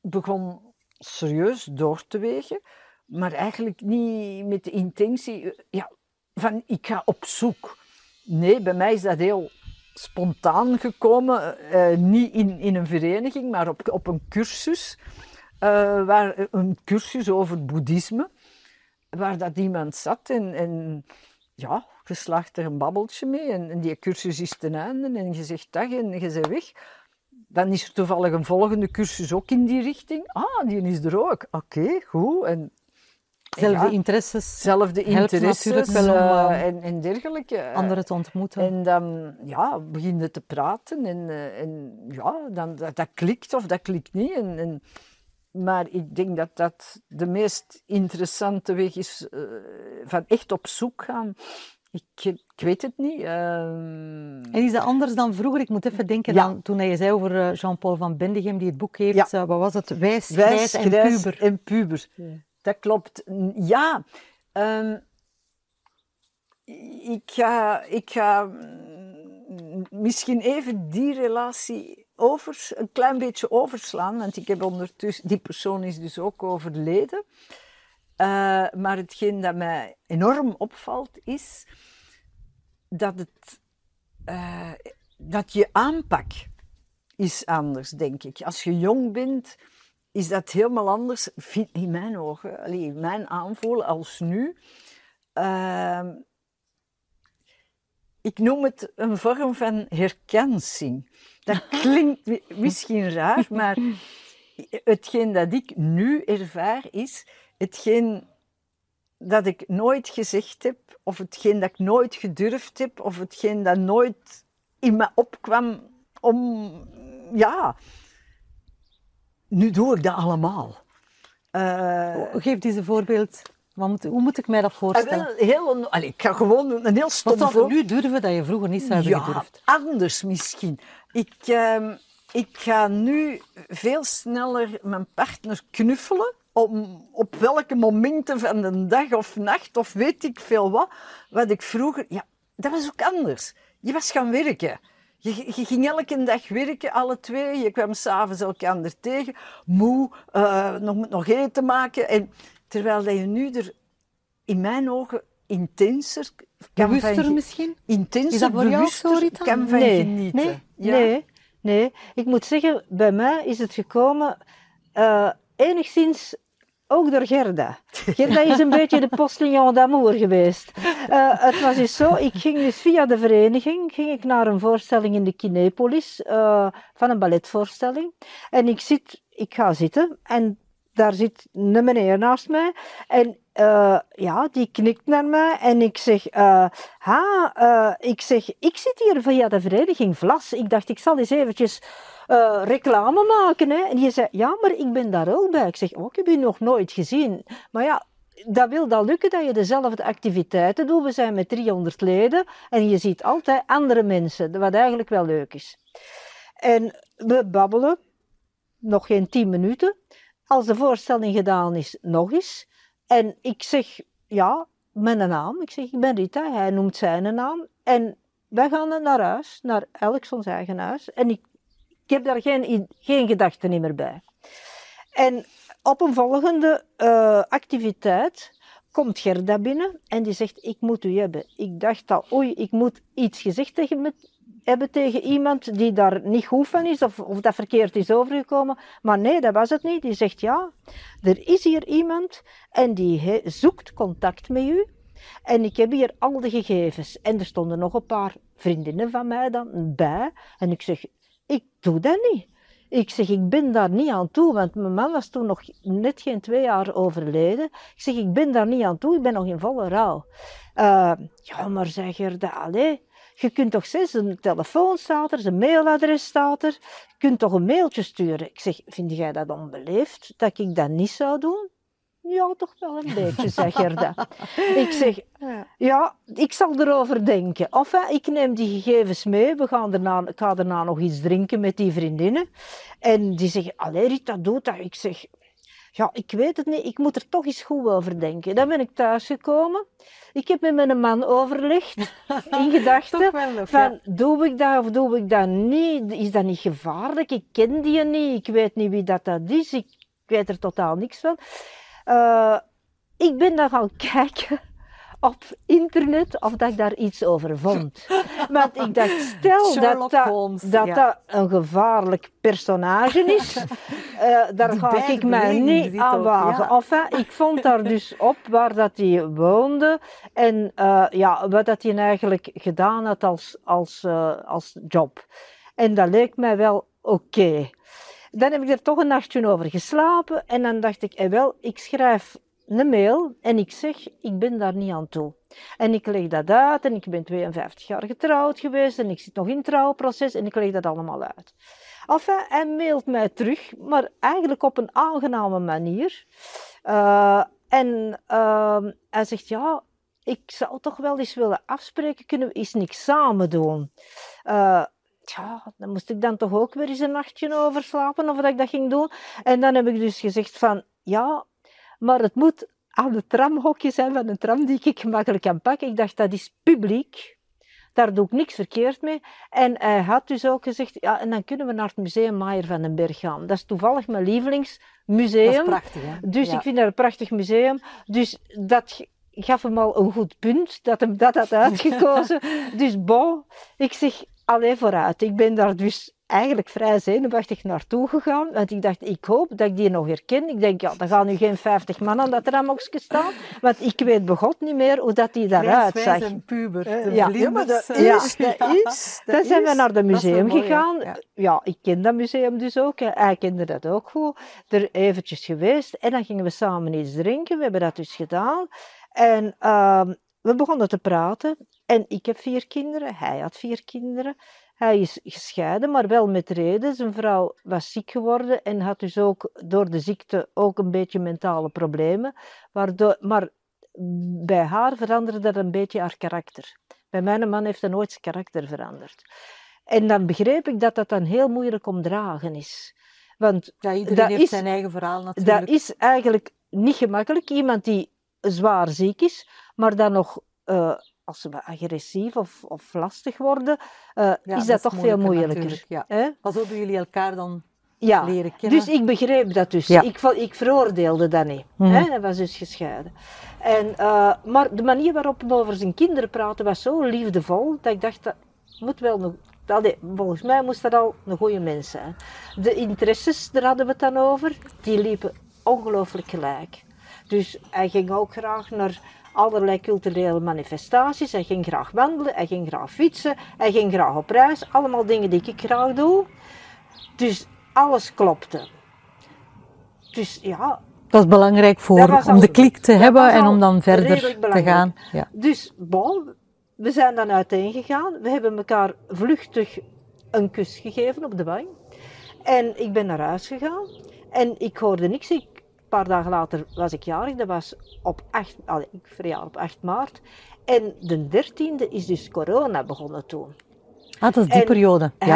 begon serieus door te wegen, maar eigenlijk niet met de intentie eh, ja, van ik ga op zoek. Nee, bij mij is dat heel spontaan gekomen, eh, niet in, in een vereniging, maar op, op een cursus, eh, waar, een cursus over boeddhisme, waar dat iemand zat en, en ja, je slaagt er een babbeltje mee en, en die cursus is ten einde en je zegt dag en je bent weg. Dan is er toevallig een volgende cursus ook in die richting. Ah, die is er ook. Oké, goed. En, Zelfde ja, interesses, zelfde interesses natuurlijk wel eh, eh, en, en dergelijke. anderen te ontmoeten. En dan ja, begin je te praten en, eh, en ja, dan, dat, dat klikt of dat klikt niet. En, en, maar ik denk dat dat de meest interessante weg is eh, van echt op zoek gaan. Ik, ik weet het niet. ehm, En is dat anders dan vroeger? Ik moet even denken Ja. aan toen je zei over eh, Jean-Paul van Bendegem, die het boek heeft. Ja. eh, wat was het? Wijs, Wijs, en puber. en puber. Dat klopt. Ja. ehm, ik ga, ik ga mm, misschien even die relatie over, een klein beetje overslaan, want ik heb ondertussen, die persoon is dus ook overleden. Eh, maar hetgeen dat mij enorm opvalt is dat, het, eh, dat je aanpak is anders, denk ik. Als je jong bent, is dat helemaal anders, in mijn ogen, in mijn aanvoelen als nu. Ehm, ik noem het een vorm van herkansing. Dat <laughs> klinkt mi- misschien raar, maar hetgeen dat ik nu ervaar is hetgeen dat ik nooit gezegd heb, of hetgeen dat ik nooit gedurfd heb, of hetgeen dat nooit in me opkwam om, ja, nu doe ik dat allemaal. Eh, Geef eens een voorbeeld. Hoe moet ik mij dat ah, voorstellen? wel, heel, allee, ik ga gewoon een heel stom voorbeeld- nu durven dat je vroeger niet zou hebben ja, gedurfd? anders misschien. Ik, ehm, ik ga nu veel sneller mijn partner knuffelen. Op welke momenten van de dag of nacht of weet ik veel wat. Wat ik vroeger... Ja, dat was ook anders. Je was gaan werken. je, ging elke dag werken, alle twee. Je kwam s'avonds elkaar tegen. Moe, uh, nog, nog eten maken. En, terwijl je nu er in mijn ogen intenser Bewuster van, misschien? Intenser, Is dat voor bewuster jou zo, kan van nee, genieten. Nee, ja. nee, nee. Ik moet zeggen, bij mij is het gekomen uh, enigszins ook door Gerda. <laughs> Gerda is een beetje de postillon d'amour geweest. Uh, het was dus zo, ik ging dus via de vereniging ging ik naar een voorstelling in de Kinepolis, uh, van een balletvoorstelling. En ik, zit, ik ga zitten en daar zit een meneer naast mij. En uh, ja, die knikt naar mij en ik zeg, ha, ik zeg, ik zit hier via de vereniging Vlas. Ik dacht, ik zal eens eventjes reclame maken. Hè? En je zei, ja, maar ik ben daar ook bij. Ik zeg, oh, ik heb je nog nooit gezien. Maar ja, dat wil dan lukken dat je dezelfde activiteiten doet. We zijn met 300 leden en je ziet altijd andere mensen, wat eigenlijk wel leuk is. En we babbelen, nog geen 10 minuten. Als de voorstelling gedaan is, nog eens. En ik zeg, ja, mijn naam. Ik zeg, ik ben Rita. Hij noemt zijn naam. En wij gaan naar huis, naar elk eigen huis. En ik ik heb daar geen, geen gedachten meer bij. En op een volgende uh, activiteit komt Gerda binnen en die zegt, ik moet u hebben. Ik dacht dat, oei, ik moet iets gezegd tegen me hebben tegen iemand die daar niet goed van is of, of dat verkeerd is overgekomen. Maar nee, dat was het niet. Die zegt, ja, er is hier iemand en die zoekt contact met u. En ik heb hier al de gegevens. En er stonden nog een paar vriendinnen van mij dan bij. En ik zeg, ik doe dat niet. Ik zeg, ik ben daar niet aan toe, want mijn man was toen nog net geen twee jaar overleden. Ik zeg, ik ben daar niet aan toe, ik ben nog in volle rouw. Uh, ja, maar zeg Gerda, allee, je kunt toch zeggen, zijn telefoon staat er, zijn mailadres staat er. Je kunt toch een mailtje sturen. Ik zeg, vind jij dat onbeleefd, dat ik dat niet zou doen? Ja, toch wel een beetje, zei Gerda. <laughs> ik zeg, ja, ik zal erover denken. Of ik neem die gegevens mee, we gaan daarna, ik ga daarna nog iets drinken met die vriendinnen. En die zeggen, allee Rita, doe dat. Ik zeg, ja, ik weet het niet, ik moet er toch eens goed over denken. Dan ben ik thuisgekomen. Ik heb met mijn man overlegd, <laughs> in gedachten, van doe ik dat of doe ik dat niet? Is dat niet gevaarlijk? Ik ken die niet, ik weet niet wie dat, dat is, ik weet er totaal niks van. Uh, ik ben daar gaan <laughs> kijken op internet of dat ik daar iets over vond. <laughs> Want ik dacht, stel dat dat, dat, dat een gevaarlijk personage is, uh, <laughs> daar ga ik mij niet aan wagen. Ja. Enfin, ik vond daar dus op waar dat hij woonde en uh, ja, wat dat hij eigenlijk gedaan had als, als, als job. En dat leek mij wel oké. Okay. Dan heb ik er toch een nachtje over geslapen en dan dacht ik, eh wel, ik schrijf een mail en ik zeg, ik ben daar niet aan toe. En ik leg dat uit en ik ben 52 jaar getrouwd geweest en ik zit nog in het trouwproces en ik leg dat allemaal uit. Enfin, hij mailt mij terug, maar eigenlijk op een aangename manier. Uh, en uh, hij zegt, ja, ik zou toch wel eens willen afspreken, kunnen we eens niks samen doen? Uh, ja, dan moest ik dan toch ook weer eens een nachtje over slapen of dat ik dat ging doen. En dan heb ik dus gezegd van, ja, maar het moet aan de tramhokje zijn van een tram die ik gemakkelijk kan pakken. Ik dacht, dat is publiek. Daar doe ik niks verkeerd mee. En hij had dus ook gezegd, ja, en dan kunnen we naar het museum Maier van den Berg gaan. Dat is toevallig mijn lievelingsmuseum. Dat is prachtig, hè? Dus ja. ik vind dat een prachtig museum. Dus dat gaf hem al een goed punt, dat hem dat had uitgekozen. <laughs> dus bon, ik zeg, Allee, vooruit. Ik ben daar dus eigenlijk vrij zenuwachtig naartoe gegaan. Want ik dacht, ik hoop dat ik die nog herken. Ik denk, ja, dan gaan nu geen 50 man aan dat ramokje staan. Want ik weet begot niet meer hoe dat die daaruit zag. en puber. Uh, ja. ja, maar dat is, ja. dat is. Dan zijn we naar het museum gegaan. ja. Ja. ik ken dat museum dus ook. Hij kende dat ook goed. Er eventjes geweest. En dan gingen we samen iets drinken. We hebben dat dus gedaan. En uh, we begonnen te praten. En ik heb vier kinderen, hij had vier kinderen. Hij is gescheiden, maar wel met reden. Zijn vrouw was ziek geworden en had dus ook door de ziekte ook een beetje mentale problemen. Waardoor, maar bij haar veranderde dat een beetje haar karakter. Bij mijn man heeft hij nooit zijn karakter veranderd. En dan begreep ik dat dat dan heel moeilijk om dragen is. Want Ja, iedereen dat heeft is- zijn eigen verhaal natuurlijk. dat is eigenlijk niet gemakkelijk. Iemand die zwaar ziek is, maar dan nog eh, als ze agressief of, of lastig worden, uh, Ja, is dat, toch veel moeilijker. Ja. Maar zo hebben jullie elkaar dan Ja, leren kennen. dus ik begreep dat dus. Ja. Ik, ik veroordeelde dat niet. Mhm. hè? Dat was dus gescheiden. En, eh, maar de manier waarop hij over zijn kinderen praatte was zo liefdevol, dat ik dacht, dat moet wel. Allee, volgens mij moest dat al een goede mens zijn. De interesses, daar hadden we het dan over, die liepen ongelooflijk gelijk. Dus hij ging ook graag naar allerlei culturele manifestaties. Hij ging graag wandelen, hij ging graag fietsen, hij ging graag op reis. Allemaal dingen die ik graag doe. Dus alles klopte. Dus ja, Dat is belangrijk voor, was om al- de klik te hebben was en om dan verder te gaan. Ja. dus bon, we zijn dan uiteen gegaan. We hebben elkaar vluchtig een kus gegeven op de wang. En ik ben naar huis gegaan. En ik hoorde niks. Ik, paar dagen later was ik jarig. Dat was op 8, allee, ik verjaar op 8 maart. En de 13e is dus corona begonnen toen. Ah, dat is die En periode. Ja.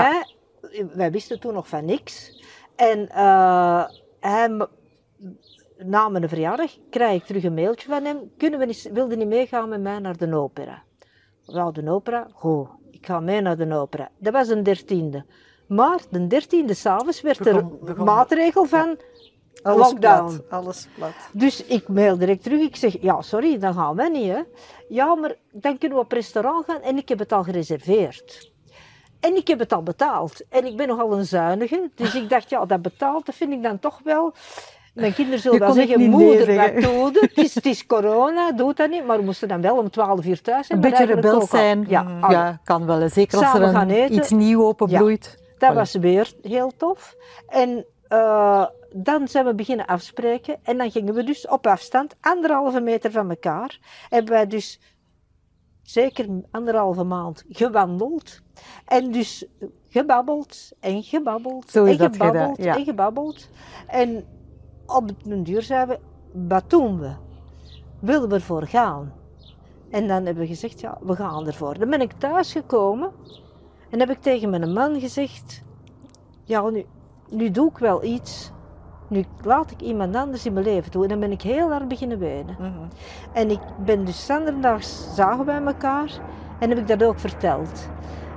Hij, wij wisten toen nog van niks. En eh, hij, m- na mijn verjaardag krijg ik terug een mailtje van hem. Kunnen we niet, wilde niet meegaan met mij naar de opera? Wel, de opera? Goed, ik ga mee naar de opera. Dat was de dertiende. Maar de dertiende s'avonds werd er Begon- begon- maatregel van Alles lockdown. plat. Alles plat. Dus ik mail direct terug. Ik zeg, ja, sorry, dan gaan we niet. Hè. Ja, maar dan kunnen we op restaurant gaan en ik heb het al gereserveerd. En ik heb het al betaald. En ik ben nogal een zuinige. Dus ik dacht, ja, dat betaald, dat vind ik dan toch wel... Mijn kinderen zullen wel zeggen, nee moeder, zeggen. wat doe je? Het is, het is corona, doe dat niet. Maar we moesten dan wel om 12 uur thuis zijn. Een beetje al. zijn. Ja, Ja, kan wel. Zeker als Samen er een, iets nieuw openbloeit. Dat Voilà. was weer heel tof. En eh, dan zijn we beginnen afspreken. En dan gingen we dus op afstand, anderhalve meter van elkaar. Hebben wij dus zeker anderhalve maand gewandeld. En dus gebabbeld en gebabbeld. Zo is en dat gebabbeld gedaan, ja. en gebabbeld. En op den duur zeiden we, wat doen we? Willen we ervoor gaan? En dan hebben we gezegd, ja, we gaan ervoor. Dan ben ik thuis gekomen en heb ik tegen mijn man gezegd, ja, nu, nu doe ik wel iets. Nu laat ik iemand anders in mijn leven doen. En dan ben ik heel hard beginnen wenen. Mhm. En ik ben dus zanderdags zagen wij elkaar en heb ik dat ook verteld.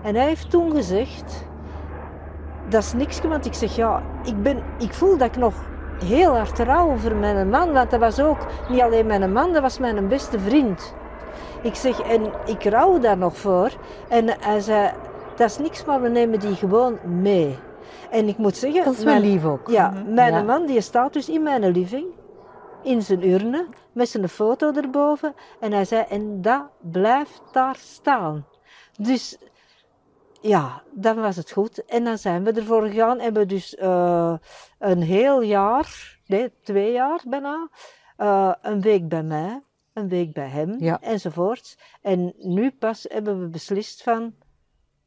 En hij heeft toen gezegd, dat is niks, want ik zeg ja, ik, ben, ik voel dat ik nog heel hard rouw voor mijn man, want dat was ook niet alleen mijn man, dat was mijn beste vriend. Ik zeg, en ik rouw daar nog voor. En hij zei, dat is niks, maar we nemen die gewoon mee. En ik moet zeggen, Dat is wel mijn- lief ook. ja, Mhm. mijn Ja. man die staat dus in mijn living, in zijn urne, met zijn foto erboven. En hij zei, en dat blijft daar staan. Dus ja, dan was het goed. En dan zijn we ervoor gegaan. Hebben we dus eh, een heel jaar, nee, twee jaar bijna, eh, een week bij mij, een week bij hem, Ja. enzovoorts. En nu pas hebben we beslist van,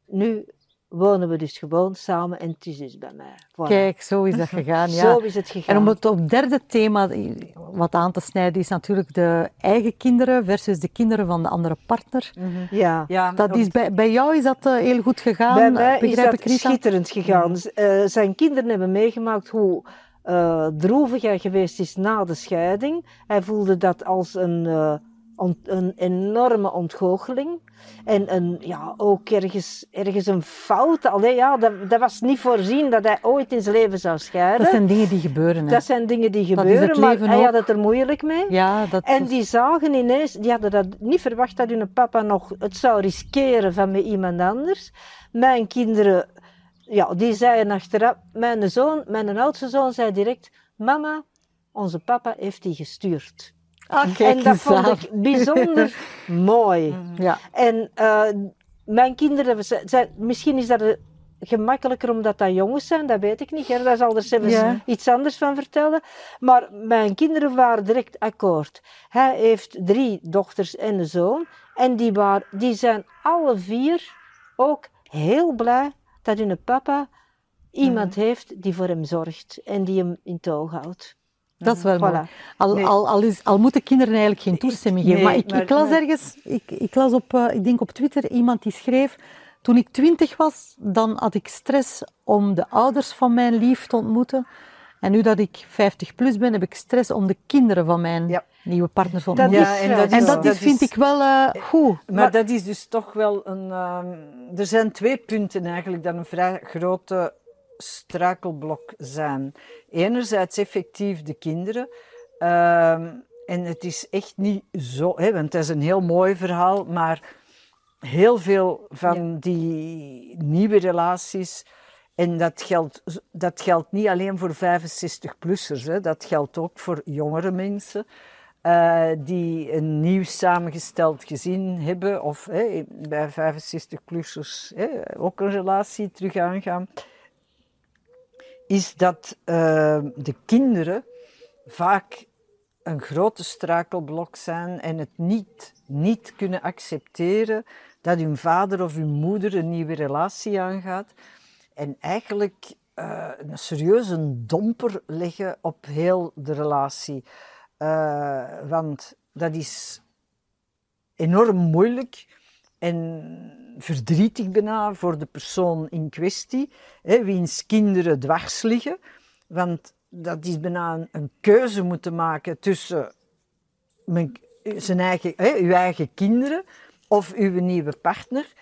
nu wonen we dus gewoon samen en het is dus bij mij. Voilà. Kijk, zo is dat gegaan. <laughs> Ja. Zo is het gegaan. En om het op derde thema wat aan te snijden, is natuurlijk de eigen kinderen versus de kinderen van de andere partner. Ja. Ja, Dat is bij, bij jou is dat eh, heel goed gegaan, Bij mij is begrijp dat ik Rita? schitterend gegaan. Z- eh, zijn kinderen hebben meegemaakt hoe eh, droevig hij geweest is na de scheiding. Hij voelde dat als een, eh, ont- een enorme ontgoocheling. En een, ja, ook ergens, ergens een fout. Allee, ja, dat, dat was niet voorzien dat hij ooit in zijn leven zou scheiden. Dat zijn dingen die gebeuren. Hè. Dat zijn dingen die Dat is gebeuren, maar hij ook. had het er moeilijk mee. Ja, dat En die zagen ineens, die hadden dat niet verwacht dat hun papa nog het zou riskeren van met iemand anders. Mijn kinderen, ja, die zeiden achteraf, mijn zoon, mijn oudste zoon zei direct, mama, onze papa heeft die gestuurd. Ah, en dat vond aan. ik bijzonder <laughs> mooi. Ja. En eh, mijn kinderen, zijn, misschien is dat eh, gemakkelijker omdat dat jongens zijn, dat weet ik niet. Hè? Daar zal er zelfs iets anders van vertellen. Maar mijn kinderen waren direct akkoord. Hij heeft drie dochters en een zoon. En die, waren, die zijn alle vier ook heel blij dat hun papa iemand Mhm. heeft die voor hem zorgt en die hem in toog houdt. Dat is wel Voilà. mooi. Al, Nee. al, al, is, al moeten kinderen eigenlijk geen toestemming geven. nee, maar ik, maar- ik las maar- ergens, ik, ik las op, eh, ik denk op Twitter, iemand die schreef, toen ik twintig was, dan had ik stress om de ouders van mijn lief te ontmoeten. En nu dat ik 50 plus ben, heb ik stress om de kinderen van mijn Ja. nieuwe partner te ontmoeten. is, en dat En is, dat, is, vind ik wel eh, goed. Maar, dat is dus toch wel een. ehm, er zijn twee punten eigenlijk dat een vrij grote struikelblok zijn. Enerzijds effectief de kinderen. ehm, en het is echt niet zo, hè, want het is een heel mooi verhaal, maar heel veel van die nieuwe relaties. En dat geldt, dat geldt niet alleen voor 65-plussers, hè, dat geldt ook voor jongere mensen. eh, die een nieuw samengesteld gezin hebben, of hè, bij 65-plussers ook een relatie terug aangaan, is dat eh, de kinderen vaak een grote struikelblok zijn en het niet, niet kunnen accepteren dat hun vader of hun moeder een nieuwe relatie aangaat. En eigenlijk eh, een serieuze domper leggen op heel de relatie. Eh, want dat is enorm moeilijk en verdrietig bijna voor de persoon in kwestie, hè, wiens kinderen dwars liggen. Want dat is bijna een, keuze moeten maken tussen mijn, zijn eigen, uw eigen kinderen of uw nieuwe partner.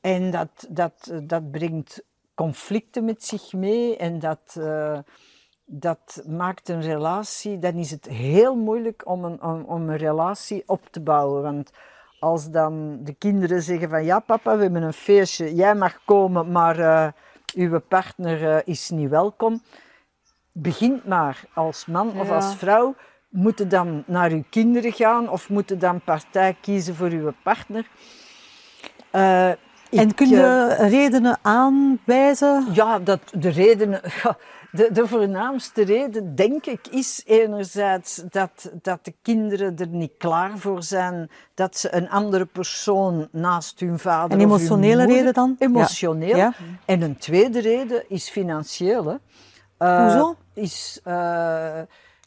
En dat, dat, dat brengt conflicten met zich mee en dat, eh, dat maakt een relatie, dan is het heel moeilijk om een, om, om een relatie op te bouwen. Want als dan de kinderen zeggen van ja papa, we hebben een feestje, jij mag komen, maar eh, uw partner eh, is niet welkom. Begint maar als man of als vrouw, moeten dan naar uw kinderen gaan of moeten dan partij kiezen voor uw partner. Eh, En kun eh, je redenen aanwijzen? ja, dat de redenen. <laughs> ja, de, de voornaamste reden, denk ik, is enerzijds dat, dat de kinderen er niet klaar voor zijn dat ze een andere persoon naast hun vader Een emotionele moeder- reden dan? Emotioneel. Ja. En een tweede reden is financieel. hè. Eh, Hoezo? Is eh,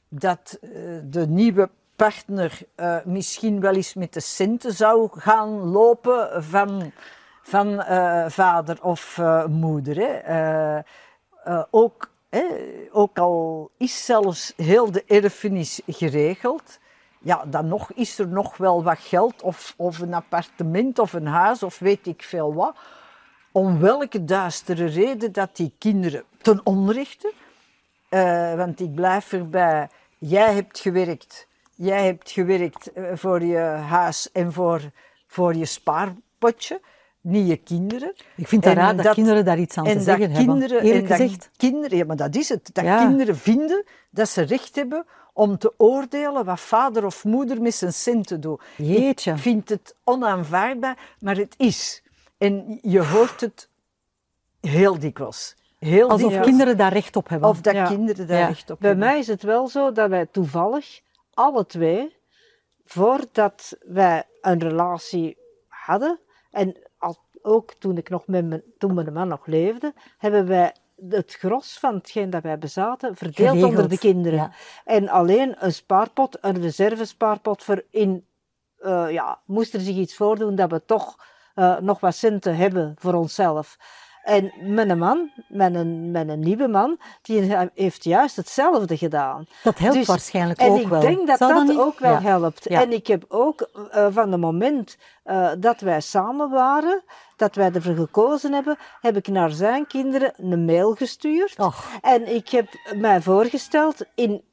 dat eh, de nieuwe partner eh, misschien wel eens met de centen zou gaan lopen van, van eh, vader of eh, moeder. Hè. Eh, ook, hè, ook al is zelfs heel de erfenis geregeld, ja, dan nog is er nog wel wat geld of, of een appartement of een huis of weet ik veel wat. Om welke duistere reden dat die kinderen ten onrechte, want ik blijf erbij, jij hebt gewerkt, jij hebt gewerkt voor je huis en voor, voor je spaarpotje, niet je kinderen. Ik vind het En raar dat, kinderen daar iets aan te en zeggen dat hebben. kinderen, Eerlijk en dat gezegd. kinderen, ja, maar dat is het. Dat Ja. kinderen vinden dat ze recht hebben om te oordelen wat vader of moeder met zijn centen doet. Jeetje. Ik vind het onaanvaardbaar, maar het is. En je hoort het heel dikwijls. Heel Alsof dikwijls. kinderen daar recht op hebben. Of dat Ja. kinderen daar Ja. recht op Bij hebben. mij is het wel zo dat wij toevallig, alle twee, voordat wij een relatie hadden, en ook toen, ik nog met mijn, toen mijn man nog leefde, hebben wij het gros van hetgeen dat wij bezaten verdeeld Geregeld. onder de kinderen. Ja. En alleen een spaarpot, een reservespaarpot voor in, eh, ja, moest er zich iets voordoen dat we toch eh, nog wat centen hebben voor onszelf. En mijn man, mijn, mijn nieuwe man, die heeft juist hetzelfde gedaan. dat helpt Dus- waarschijnlijk En ook ik wel. denk dat Zou dat, niet? ook wel Ja. helpt. Ja. En ik heb ook eh, van het moment eh, dat wij samen waren, dat wij ervoor gekozen hebben, heb ik naar zijn kinderen een mail gestuurd. Och, En ik heb mij voorgesteld in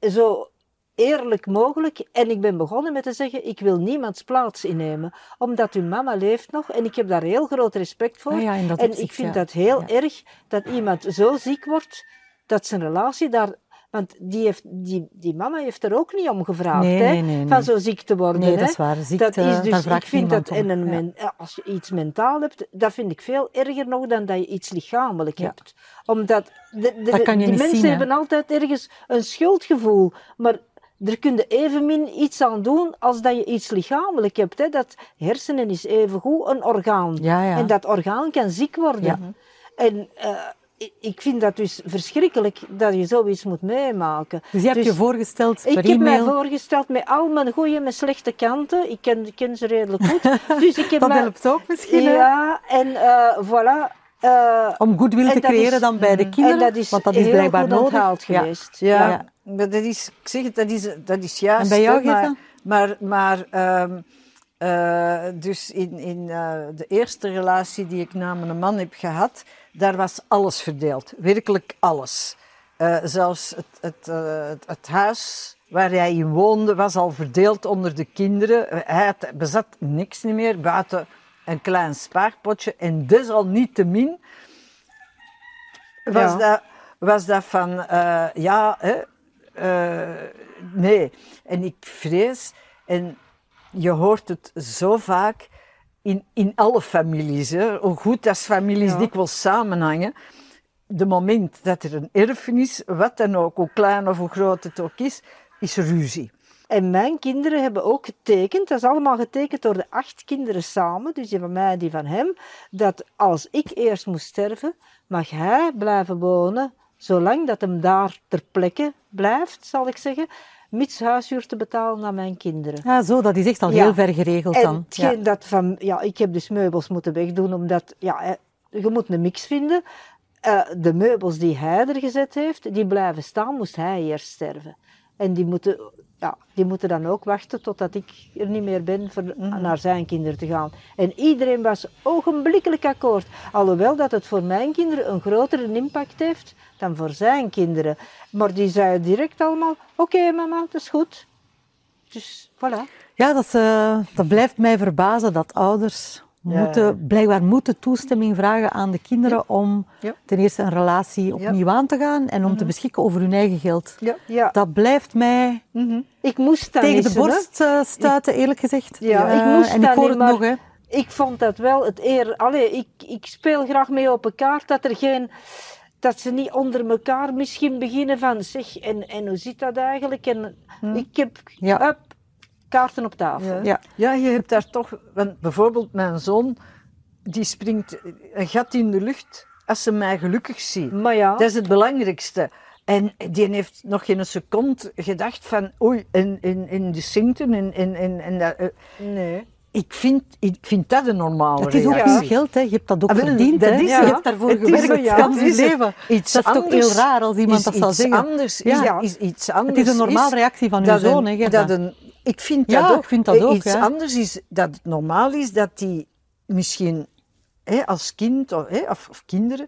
zo eerlijk mogelijk. En ik ben begonnen met te zeggen, ik wil niemands plaats innemen. Omdat uw mama leeft nog en ik heb daar heel groot respect voor. Ah ja, en opzicht, ik vind ja. dat heel Ja. erg dat iemand zo ziek wordt, dat zijn relatie daar... Want die, heeft, die, die mama heeft er ook niet om gevraagd, Nee, hè, nee, van zo ziek te worden. nee, hè. dat is waar. Ziekte, Dat is dus, ik vind dat, en een men- als je iets mentaal hebt, dat vind ik veel erger nog dan dat je iets lichamelijk hebt. Omdat de, de, Dat kan je de niet mensen zien, hebben altijd ergens een schuldgevoel, maar er kun je evenmin iets aan doen als dat je iets lichamelijk hebt. Hè. Dat hersenen is evengoed een orgaan. Ja, ja. En dat orgaan kan ziek worden. Ja. En eh, ik- vind dat dus verschrikkelijk dat je zoiets moet meemaken. Dus je hebt Dus je voorgesteld per ik heb mij voorgesteld met al mijn goede en mijn slechte kanten. Ik ken, ik ken ze redelijk goed. <laughs> Dus ik heb Dat mij- helpt ook misschien. Ja, en eh, voilà. Eh, Om goodwill te creëren is- dan bij de en kinderen, dat is want dat is blijkbaar nodig. Ja. geweest. Ja, Ja. Maar dat is, ik zeg het, dat is, dat is juist. En bij jou, maar, maar, maar ehm, eh, dus in, in eh, de eerste relatie die ik na mijn man heb gehad, daar was alles verdeeld. Werkelijk alles. Eh, zelfs het, het, het, het huis waar hij in woonde was al verdeeld onder de kinderen. Hij had, bezat niks niet meer buiten een klein spaarpotje. En desalniettemin was, Ja. dat, was dat van, ja, hè, eh, nee. En ik vrees, en je hoort het zo vaak in, in alle families, hè, hoe goed dat families Ja. dikwijls samenhangen. De moment dat er een erfenis, wat dan ook, hoe klein of hoe groot het ook is, is ruzie. En mijn kinderen hebben ook getekend, dat is allemaal getekend door de acht kinderen samen, dus die van mij en die van hem, dat als ik eerst moest sterven, mag hij blijven wonen, zolang dat hem daar ter plekke blijft, zal ik zeggen, mits huishuur te betalen aan mijn kinderen. Ja, zo, dat is echt al Ja. heel ver geregeld En dan. Ja. dat van, ja, ik heb dus meubels moeten wegdoen, omdat, ja, je moet een mix vinden. Eh, de meubels die hij er gezet heeft, die blijven staan, moest hij eerst sterven. En die moeten, ja, die moeten dan ook wachten totdat ik er niet meer ben voor naar zijn kinderen te gaan. En iedereen was ogenblikkelijk akkoord. Alhoewel dat het voor mijn kinderen een grotere impact heeft dan voor zijn kinderen. Maar die zeiden direct allemaal, oké mama, dat is goed. Dus voilà. Ja, dat, eh, dat blijft mij verbazen dat ouders. Moeten, blijkbaar moeten toestemming vragen aan de kinderen om Ja. ten eerste een relatie opnieuw aan te gaan en om te beschikken over hun eigen geld. Ja. Ja. Dat blijft mij Ik moest dat tegen de hè. borst eh, stuiten, eerlijk gezegd. Ja, ik moest en ik hoor het nog, hè. Ik vond dat wel het eer. Allee, ik, ik speel graag mee op een kaart dat er geen. Dat ze niet onder elkaar misschien beginnen van zeg, en, en hoe zit dat eigenlijk? En ik heb Ja. Kaarten op tafel. Ja. Ja. Ja, je hebt daar toch... Want bijvoorbeeld mijn zoon, die springt een gat in de lucht als ze mij gelukkig ziet. Maar ja, Dat is het belangrijkste. En die heeft nog geen seconde gedacht van... Oei, in, in, in de Sington en... en, en dat, eh, nee. ik, vind, ik vind dat een normale Het is ook reactie. uw geld, hè. je hebt dat ook Ah, wel, verdiend. dat hè. is je hebt daarvoor gewerkt, ja, je is leven. Iets dat is toch anders heel raar als iemand is dat zal iets zeggen. Anders Ja. is, is iets anders Het is een normale reactie van uw dat zoon, een- hè, dat een, Ik vind Ja, dat ook. ik vind dat ook, Iets anders is dat het normaal is dat die misschien hè, als kind of, hè, of, of kinderen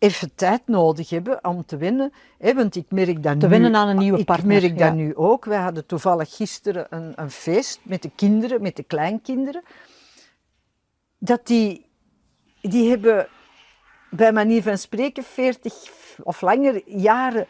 even tijd nodig hebben om te wennen. Hè, want ik merk dat Te nu, wennen aan een nieuwe ik partner, merk ja. dat nu ook. Wij hadden toevallig gisteren een, een feest met de kinderen, met de kleinkinderen. Dat die, die hebben bij manier van spreken 40 of langer jaren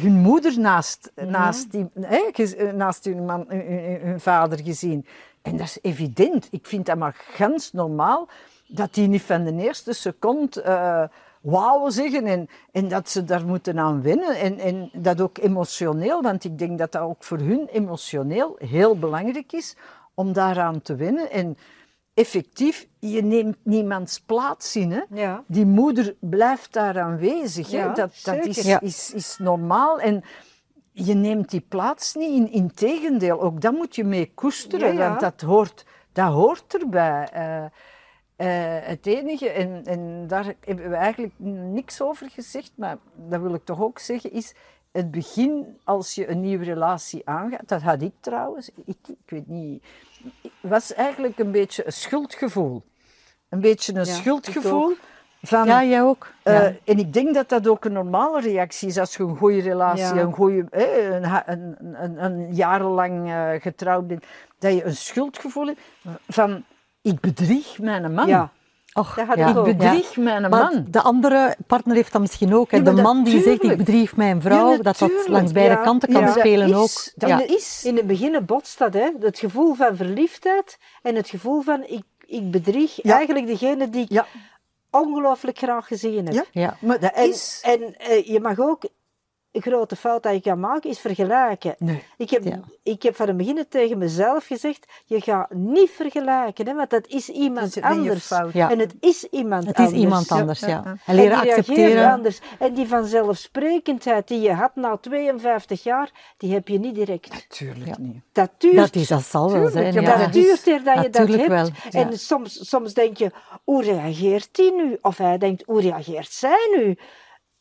hun moeder naast, naast, die, hè, gez- naast hun, man, hun, vader gezien. En dat is evident. Ik vind dat maar gans normaal dat die niet van de eerste seconde eh wauw zeggen en, en dat ze daar moeten aan wennen. En, en dat ook emotioneel, want ik denk dat dat ook voor hun emotioneel heel belangrijk is om daaraan te wennen. En effectief, je neemt niemands plaats in. Hè? Ja. Die moeder blijft daar aanwezig. hè. Ja, dat dat is, Ja. is, is normaal. En je neemt die plaats niet. In, integendeel, ook dat moet je mee koesteren. Want dat hoort, dat hoort erbij. Eh, eh, het enige, en, en daar hebben we eigenlijk niks over gezegd, maar dat wil ik toch ook zeggen, is het begin als je een nieuwe relatie aangaat. Dat had ik trouwens, ik, ik weet niet, was eigenlijk een beetje een schuldgevoel. Een beetje een Ja, schuldgevoel van... Ja, jij ook. Eh, Ja. En ik denk dat dat ook een normale reactie is als je een goede relatie, Ja. een, goede, eh, een, een, een, een jarenlang eh, getrouwd bent, dat je een schuldgevoel hebt van ik bedrieg mijn man. Ja, Och, ja. ik bedrieg mijn Maar man. de andere partner heeft dat misschien ook. hè. Ja, de maar man die zegt, ik bedrieg mijn vrouw, Ja, dat dat langs beide Ja, kanten kan ja, dat spelen is, ook. Dat ja. is. in het begin botst dat, hè? het gevoel van verliefdheid en het gevoel van ik, ik bedrieg Ja. eigenlijk degene die ik Ja, ongelooflijk graag gezien heb. ja, Ja. maar dat En, is. en eh, je mag ook grote fout dat je kan maken, is vergelijken. Nee. Ik heb, Ja. ik heb van het begin tegen mezelf gezegd, je gaat niet vergelijken, hè, want dat is Dat iemand is anders. fout. Ja. En het is iemand Het is anders. iemand anders, ja, ja. ja. En En leren die reageert accepteren. anders. En die vanzelfsprekendheid die je had na 52 jaar, die heb je niet direct. Tuurlijk Ja. niet. Dat duurt. Dat, is, dat zal wel zijn. dat duurt er dat je dat natuurlijk hebt. wel. En soms, soms denk je, hoe reageert die nu? Of hij denkt, hoe reageert zij nu?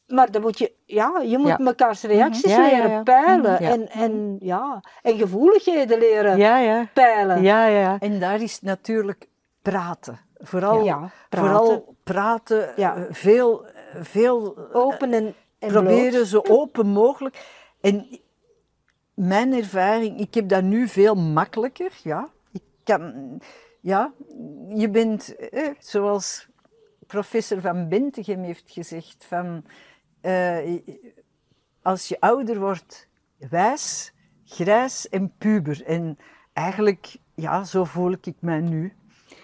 Maar dan moet je, ja, je moet Ja. mekaars reacties ja, leren ja. peilen. Ja. En, en, ja, en gevoeligheden leren ja, ja. peilen. Ja, ja. En daar is natuurlijk praten. Vooral Ja, praten. Vooral praten Ja. eh, veel, veel eh, Open en, en proberen bloot. zo open mogelijk. En mijn ervaring, ik heb dat nu veel makkelijker. Ja, ik kan, ja je bent, eh, zoals professor Van Bentegem heeft gezegd, van, eh, als je ouder wordt, wijs, grijs en puber. En eigenlijk, ja, zo voel ik mij nu.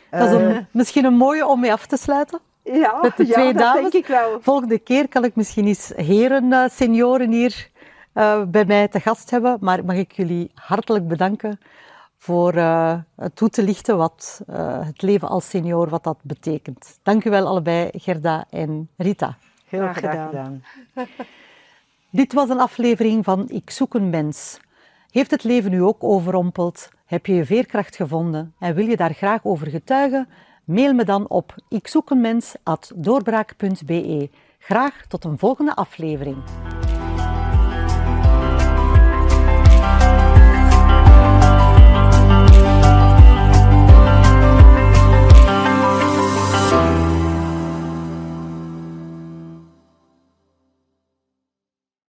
Dat is Eh, een- misschien een mooie om mee af te sluiten. Ja, Met de ja, twee dat dames. denk ik wel. Volgende keer kan ik misschien eens heren, eh, senioren hier eh, bij mij te gast hebben. Maar mag ik jullie hartelijk bedanken voor eh, het toe te lichten wat eh, het leven als senior, wat dat betekent. Dank u wel allebei, Gerda en Rita. Heel Graag graag, gedaan. gedaan. Dit was een aflevering van Ik zoek een mens. Heeft het leven u ook overrompeld? Heb je je veerkracht gevonden en wil je daar graag over getuigen? Mail me dan op ikzoekenmens@doorbraak.be. Graag tot een volgende aflevering.